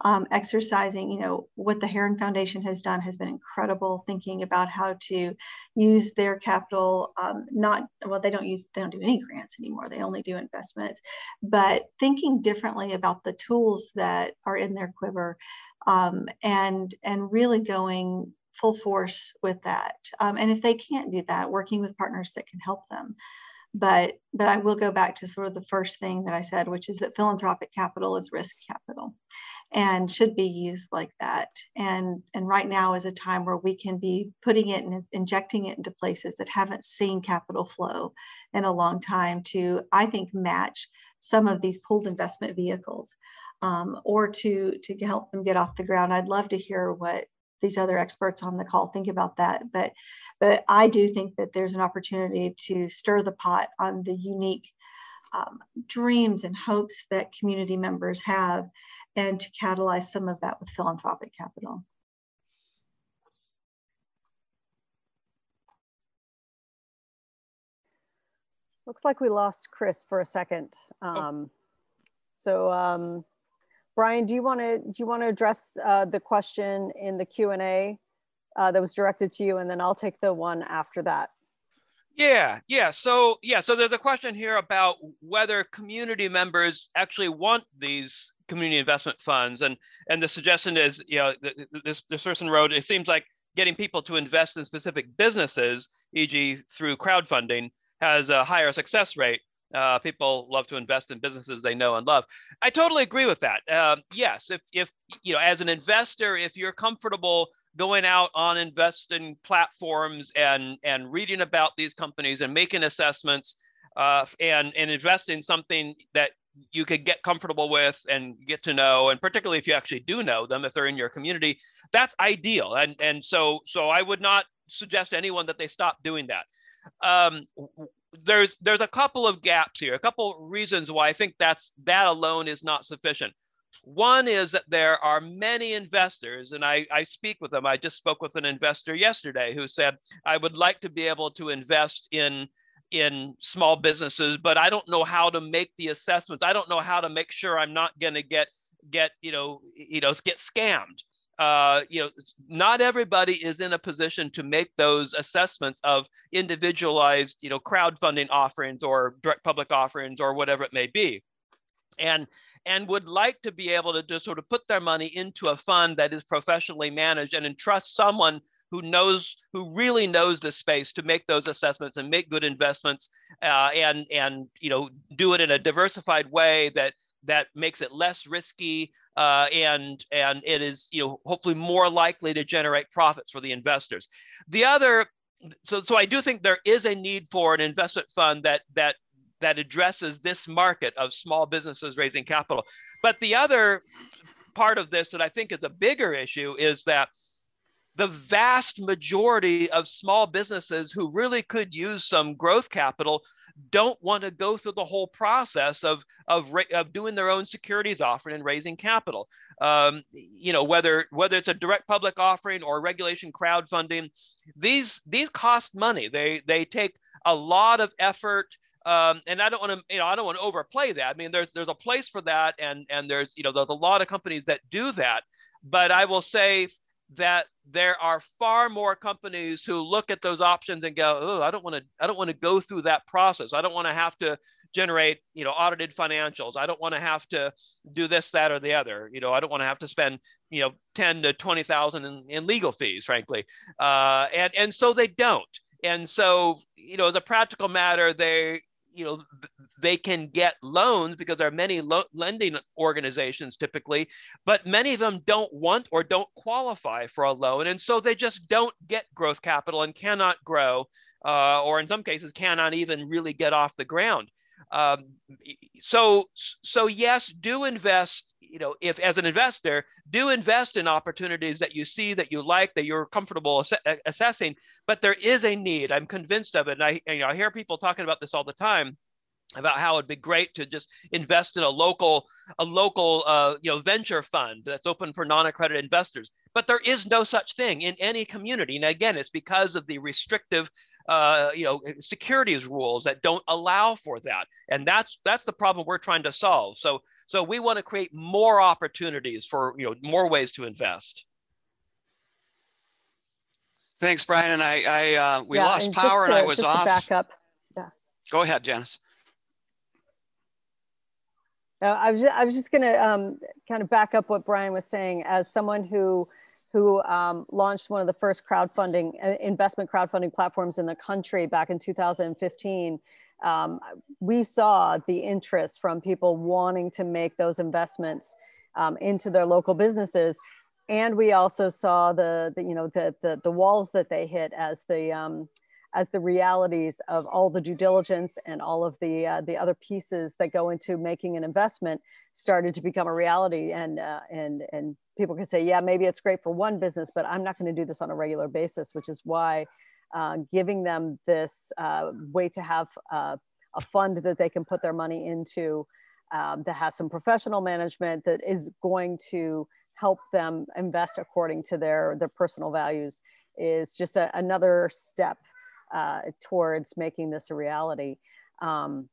um, exercising, you know, what the Heron Foundation has done has been incredible. Thinking about how to use their capital, um, not well, they don't use, they don't do any grants anymore. They only do investments, but thinking differently about the tools that are in their quiver um, and and really going full force with that. Um, and if they can't do that, working with partners that can help them. But but I will go back to sort of the first thing that I said, which is that philanthropic capital is risk capital and should be used like that. And and right now is a time where we can be putting it and injecting it into places that haven't seen capital flow in a long time to, I think, match some of these pooled investment vehicles um, or to to help them get off the ground. I'd love to hear what these other experts on the call think about that. But but I do think that there's an opportunity to stir the pot on the unique um, dreams and hopes that community members have, and to catalyze some of that with philanthropic capital. Looks like we lost Chris for a second. Oh. Um, oh. So um, Brian, do you want to do you want to address uh, the question in the Q and A uh, that was directed to you, and then I'll take the one after that. Yeah, yeah. So yeah, so there's a question here about whether community members actually want these community investment funds, and and the suggestion is, you know, this this person wrote, it seems like getting people to invest in specific businesses, e.g., through crowdfunding, has a higher success rate uh, people love to invest in businesses they know and love. I totally agree with that. Um, yes, if if you know, as an investor, if you're comfortable going out on investing platforms and and reading about these companies and making assessments uh, and and investing something that you could get comfortable with and get to know and particularly if you actually do know them if they're in your community that's ideal and and so so i would not suggest to anyone that they stop doing that um, there's there's a couple of gaps here, a couple reasons why I think that's that alone is not sufficient. One is that there are many investors, and I, I speak with them. I just spoke with an investor yesterday who said, I would like to be able to invest in in small businesses, but I don't know how to make the assessments. I don't know how to make sure I'm not to get get you know you know get scammed uh, you know, not everybody is in a position to make those assessments of individualized, you know, crowdfunding offerings or direct public offerings or whatever it may be, and and would like to be able to just sort of put their money into a fund that is professionally managed and entrust someone who knows who really knows the space to make those assessments and make good investments uh, and and you know do it in a diversified way that that makes it less risky uh, and and it is you know hopefully more likely to generate profits for the investors. The other, so so I do think there is a need for an investment fund that that that addresses this market of small businesses raising capital. But the other part of this that I think is a bigger issue is that the vast majority of small businesses who really could use some growth capital don't want to go through the whole process of of, of doing their own securities offering and raising capital. Um, you know, whether whether it's a direct public offering or regulation crowdfunding, these these cost money. They they take a lot of effort. Um, and I don't want to, you know, I don't want to overplay that. I mean, there's there's a place for that, and and there's you know there's a lot of companies that do that. But I will say that there are far more companies who look at those options and go, "Oh, I don't want to. I don't want to go through that process. I don't want to have to generate, you know, audited financials. I don't want to have to do this, that, or the other. You know, I don't want to have to spend, you know, ten to twenty thousand in, in legal fees, frankly. Uh, and and so they don't. And so, you know, as a practical matter, they you know they can get loans because there are many lo- lending organizations typically but many of them don't want or don't qualify for a loan and so they just don't get growth capital and cannot grow uh, or in some cases cannot even really get off the ground um, so so yes do invest you know if as an investor do invest in opportunities that you see that you like that you're comfortable ass- assessing but there is a need. I'm convinced of it. And I, you know, I hear people talking about this all the time about how it'd be great to just invest in a local a local uh, you know venture fund that's open for non-accredited investors. But there is no such thing in any community. And again it's because of the restrictive uh, you know securities rules that don't allow for that. And that's that's the problem we're trying to solve. So so we want to create more opportunities for you know more ways to invest. Thanks brian. And i i uh, we yeah, lost and power to, and i was off. back up. Yeah. Go ahead janice. Uh, I was just, I was just going to um, kind of back up what Brian was saying. As someone who who um, launched one of the first crowdfunding uh, investment crowdfunding platforms in the country back in 2015. Um, we saw the interest from people wanting to make those investments um, into their local businesses, and we also saw the, the you know the, the, the walls that they hit as the um, as the realities of all the due diligence and all of the uh, the other pieces that go into making an investment started to become a reality and uh, and and people can say yeah maybe it's great for one business but i'm not going to do this on a regular basis which is why uh, giving them this uh, way to have uh, a fund that they can put their money into um, that has some professional management that is going to help them invest according to their their personal values is just a, another step uh, towards making this a reality. Um,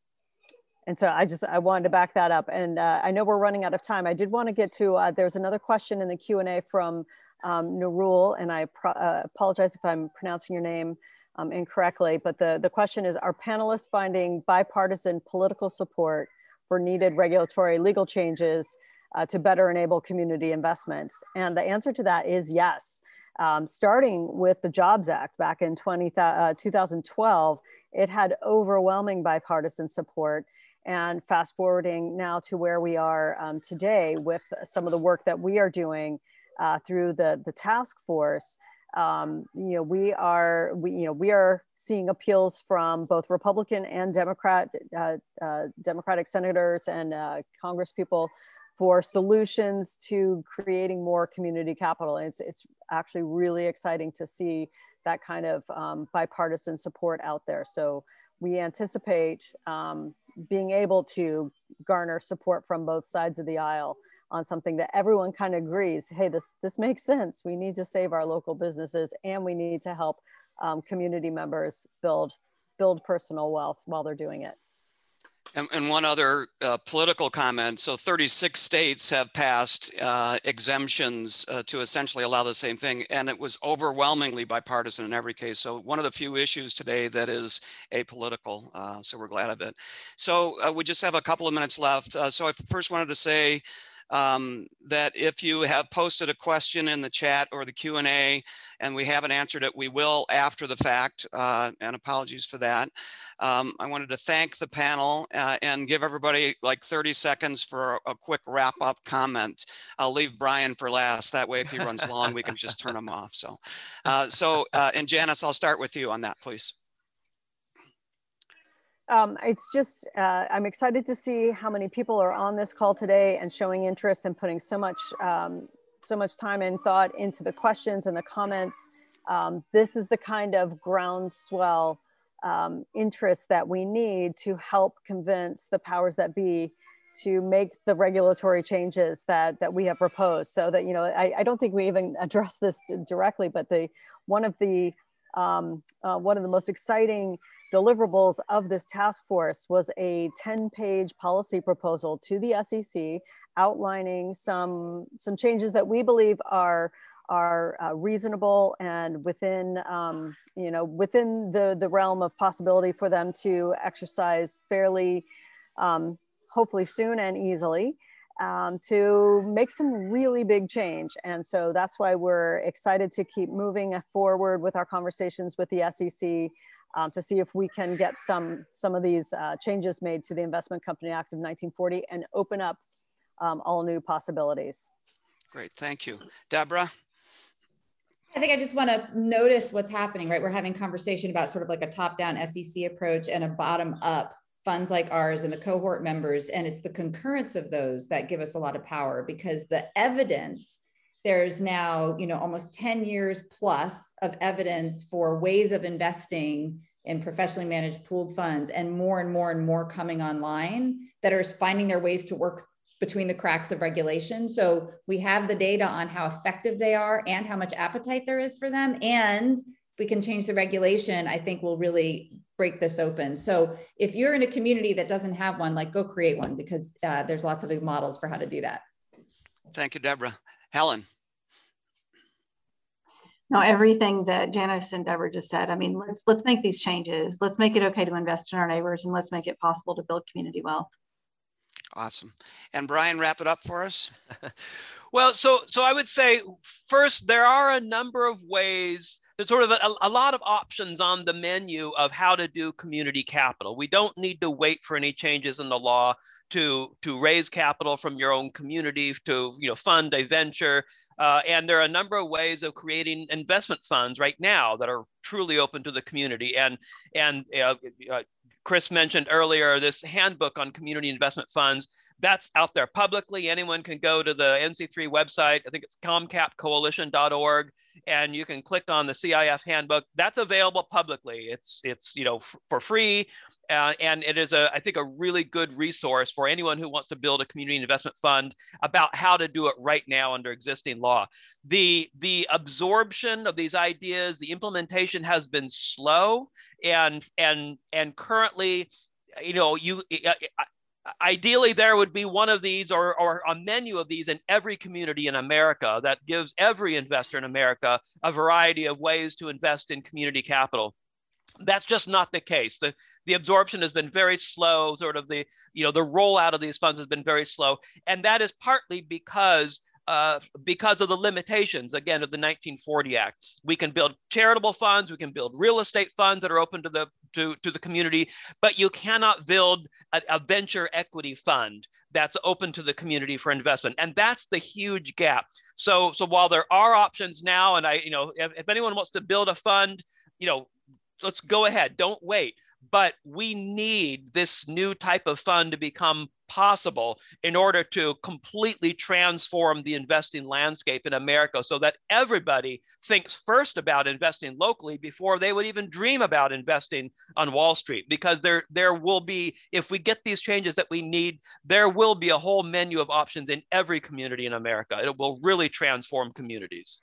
and so I just, I wanted to back that up. And uh, I know we're running out of time. I did want to get to, uh, there's another question in the Q&A from um, and I uh, apologize if I'm pronouncing your name um, incorrectly, but the, the question is, are panelists finding bipartisan political support for needed regulatory legal changes uh, to better enable community investments? And the answer to that is yes um, starting with the Jobs Act back in 20, uh, 2012, it had overwhelming bipartisan support. And fast forwarding now to where we are um, today with some of the work that we are doing uh, through the, the task force, um, you know, we are, we, you know, we are seeing appeals from both Republican and Democrat, uh, uh Democratic senators and uh, Congress people for solutions to creating more community capital. And it's, it's actually really exciting to see that kind of um, bipartisan support out there. So we anticipate um, being able to garner support from both sides of the aisle on something that everyone kind of agrees, hey, this, this makes sense. We need to save our local businesses and we need to help um, community members build, build personal wealth while they're doing it. And, and one other uh, political comment. So 36 states have passed uh, exemptions uh, to essentially allow the same thing. And it was overwhelmingly bipartisan in every case. So one of the few issues today that is apolitical. Uh, so we're glad of it. So uh, we just have a couple of minutes left. Uh, so I first wanted to say um, that if you have posted a question in the chat or the Q&A and we haven't answered it, we will after the fact, uh, and apologies for that. Um, I wanted to thank the panel uh, and give everybody like 30 seconds for a, quick wrap up comment. I'll leave Brian for last. That way, if he runs long, we can just turn him off. So, uh, so uh, and Janice, I'll start with you on that, please. Um, it's just, uh, I'm excited to see how many people are on this call today and showing interest and putting so much, um, so much time and thought into the questions and the comments. Um, this is the kind of groundswell um, interest that we need to help convince the powers that be to make the regulatory changes that that we have proposed so that you know I, I don't think we even [LAUGHS] address this directly but the one of the um, uh, one of the most exciting deliverables of this task force was a 10 page policy proposal to the SEC outlining some, some changes that we believe are, are uh, reasonable and within, um, you know, within the, the realm of possibility for them to exercise fairly, um, hopefully soon and easily. Um, to make some really big change. And so that's why we're excited to keep moving forward with our conversations with the SEC um, to see if we can get some, some of these uh, changes made to the Investment Company Act of 1940 and open up um, all new possibilities. Great, thank you. Deborah? I think I just want to notice what's happening, right? We're having conversation about sort of like a top-down SEC approach and a bottom-up funds like ours and the cohort members. And it's the concurrence of those that give us a lot of power because the evidence, there's now, you know, almost 10 years plus of evidence for ways of investing in professionally managed pooled funds and more and more and more coming online that are finding their ways to work between the cracks of regulation. So we have the data on how effective they are and how much appetite there is for them. And we can change the regulation, I think we'll really break this open. So if you're in a community that doesn't have one, like go create one because uh, there's lots of models for how to do that. Thank you, Deborah. Helen. No, everything that Janice and Deborah just said. I mean, let's let's make these changes. Let's make it okay to invest in our neighbors, and let's make it possible to build community wealth. Awesome. And Brian, wrap it up for us. [LAUGHS] well, so so I would say first there are a number of ways. There's sort of a, a, lot of options on the menu of how to do community capital. We don't need to wait for any changes in the law to to raise capital from your own community to you know fund a venture. Uh, and there are a number of ways of creating investment funds right now that are truly open to the community. And and uh, uh, Chris mentioned earlier, this handbook on community investment funds, that's out there publicly. Anyone can go to the NC3 website. I think it's comcapcoalition.org, and you can click on the CIF handbook. That's available publicly. It's it's you know for free. Uh, and it is a, I think, a really good resource for anyone who wants to build a community investment fund about how to do it right now under existing law. The the absorption of these ideas, the implementation has been slow, and and and currently, you know, you. Ideally, there would be one of these or, or a menu of these in every community in America that gives every investor in America a variety of ways to invest in community capital that's just not the case. The the absorption has been very slow. Sort of the you know the rollout of these funds has been very slow, and that is partly because uh, because of the limitations again of the 1940 Act. We can build charitable funds, we can build real estate funds that are open to the to, to the community, but you cannot build a, a venture equity fund that's open to the community for investment, and that's the huge gap. So so while there are options now, and I you know if, if anyone wants to build a fund, you know let's go ahead. Don't wait. But we need this new type of fund to become possible in order to completely transform the investing landscape in America so that everybody thinks first about investing locally before they would even dream about investing on Wall Street because there there will be if we get these changes that we need there will be a whole menu of options in every community in America it will really transform communities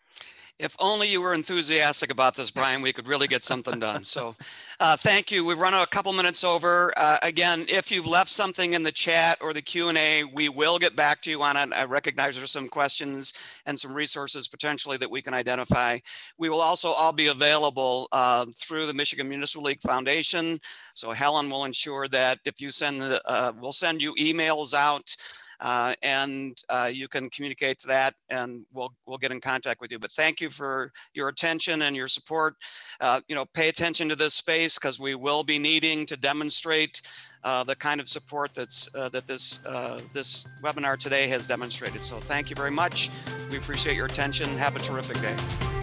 if only you were enthusiastic about this, Brian, we could really get something done. So [LAUGHS] uh, thank you. We've run a couple minutes over. Uh, again, if you've left something in the chat or the Q&A, we will get back to you on it. I recognize there's some questions and some resources potentially that we can identify. We will also all be available uh, through the Michigan Municipal League Foundation. So Helen will ensure that if you send the, uh, we'll send you emails out uh, and uh, you can communicate that and we'll, we'll get in contact with you. But thank you for your attention and your support. Uh, you know, pay attention to this space because we will be needing to demonstrate uh, the kind of support that's uh, that this uh, this webinar today has demonstrated. So thank you very much. We appreciate your attention. Have a terrific day.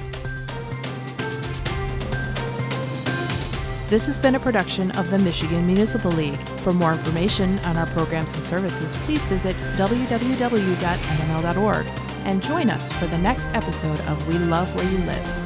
This has been a production of the Michigan Municipal League. For more information on our programs and services, please visit www.mml.org and join us for the next episode of We Love Where You Live.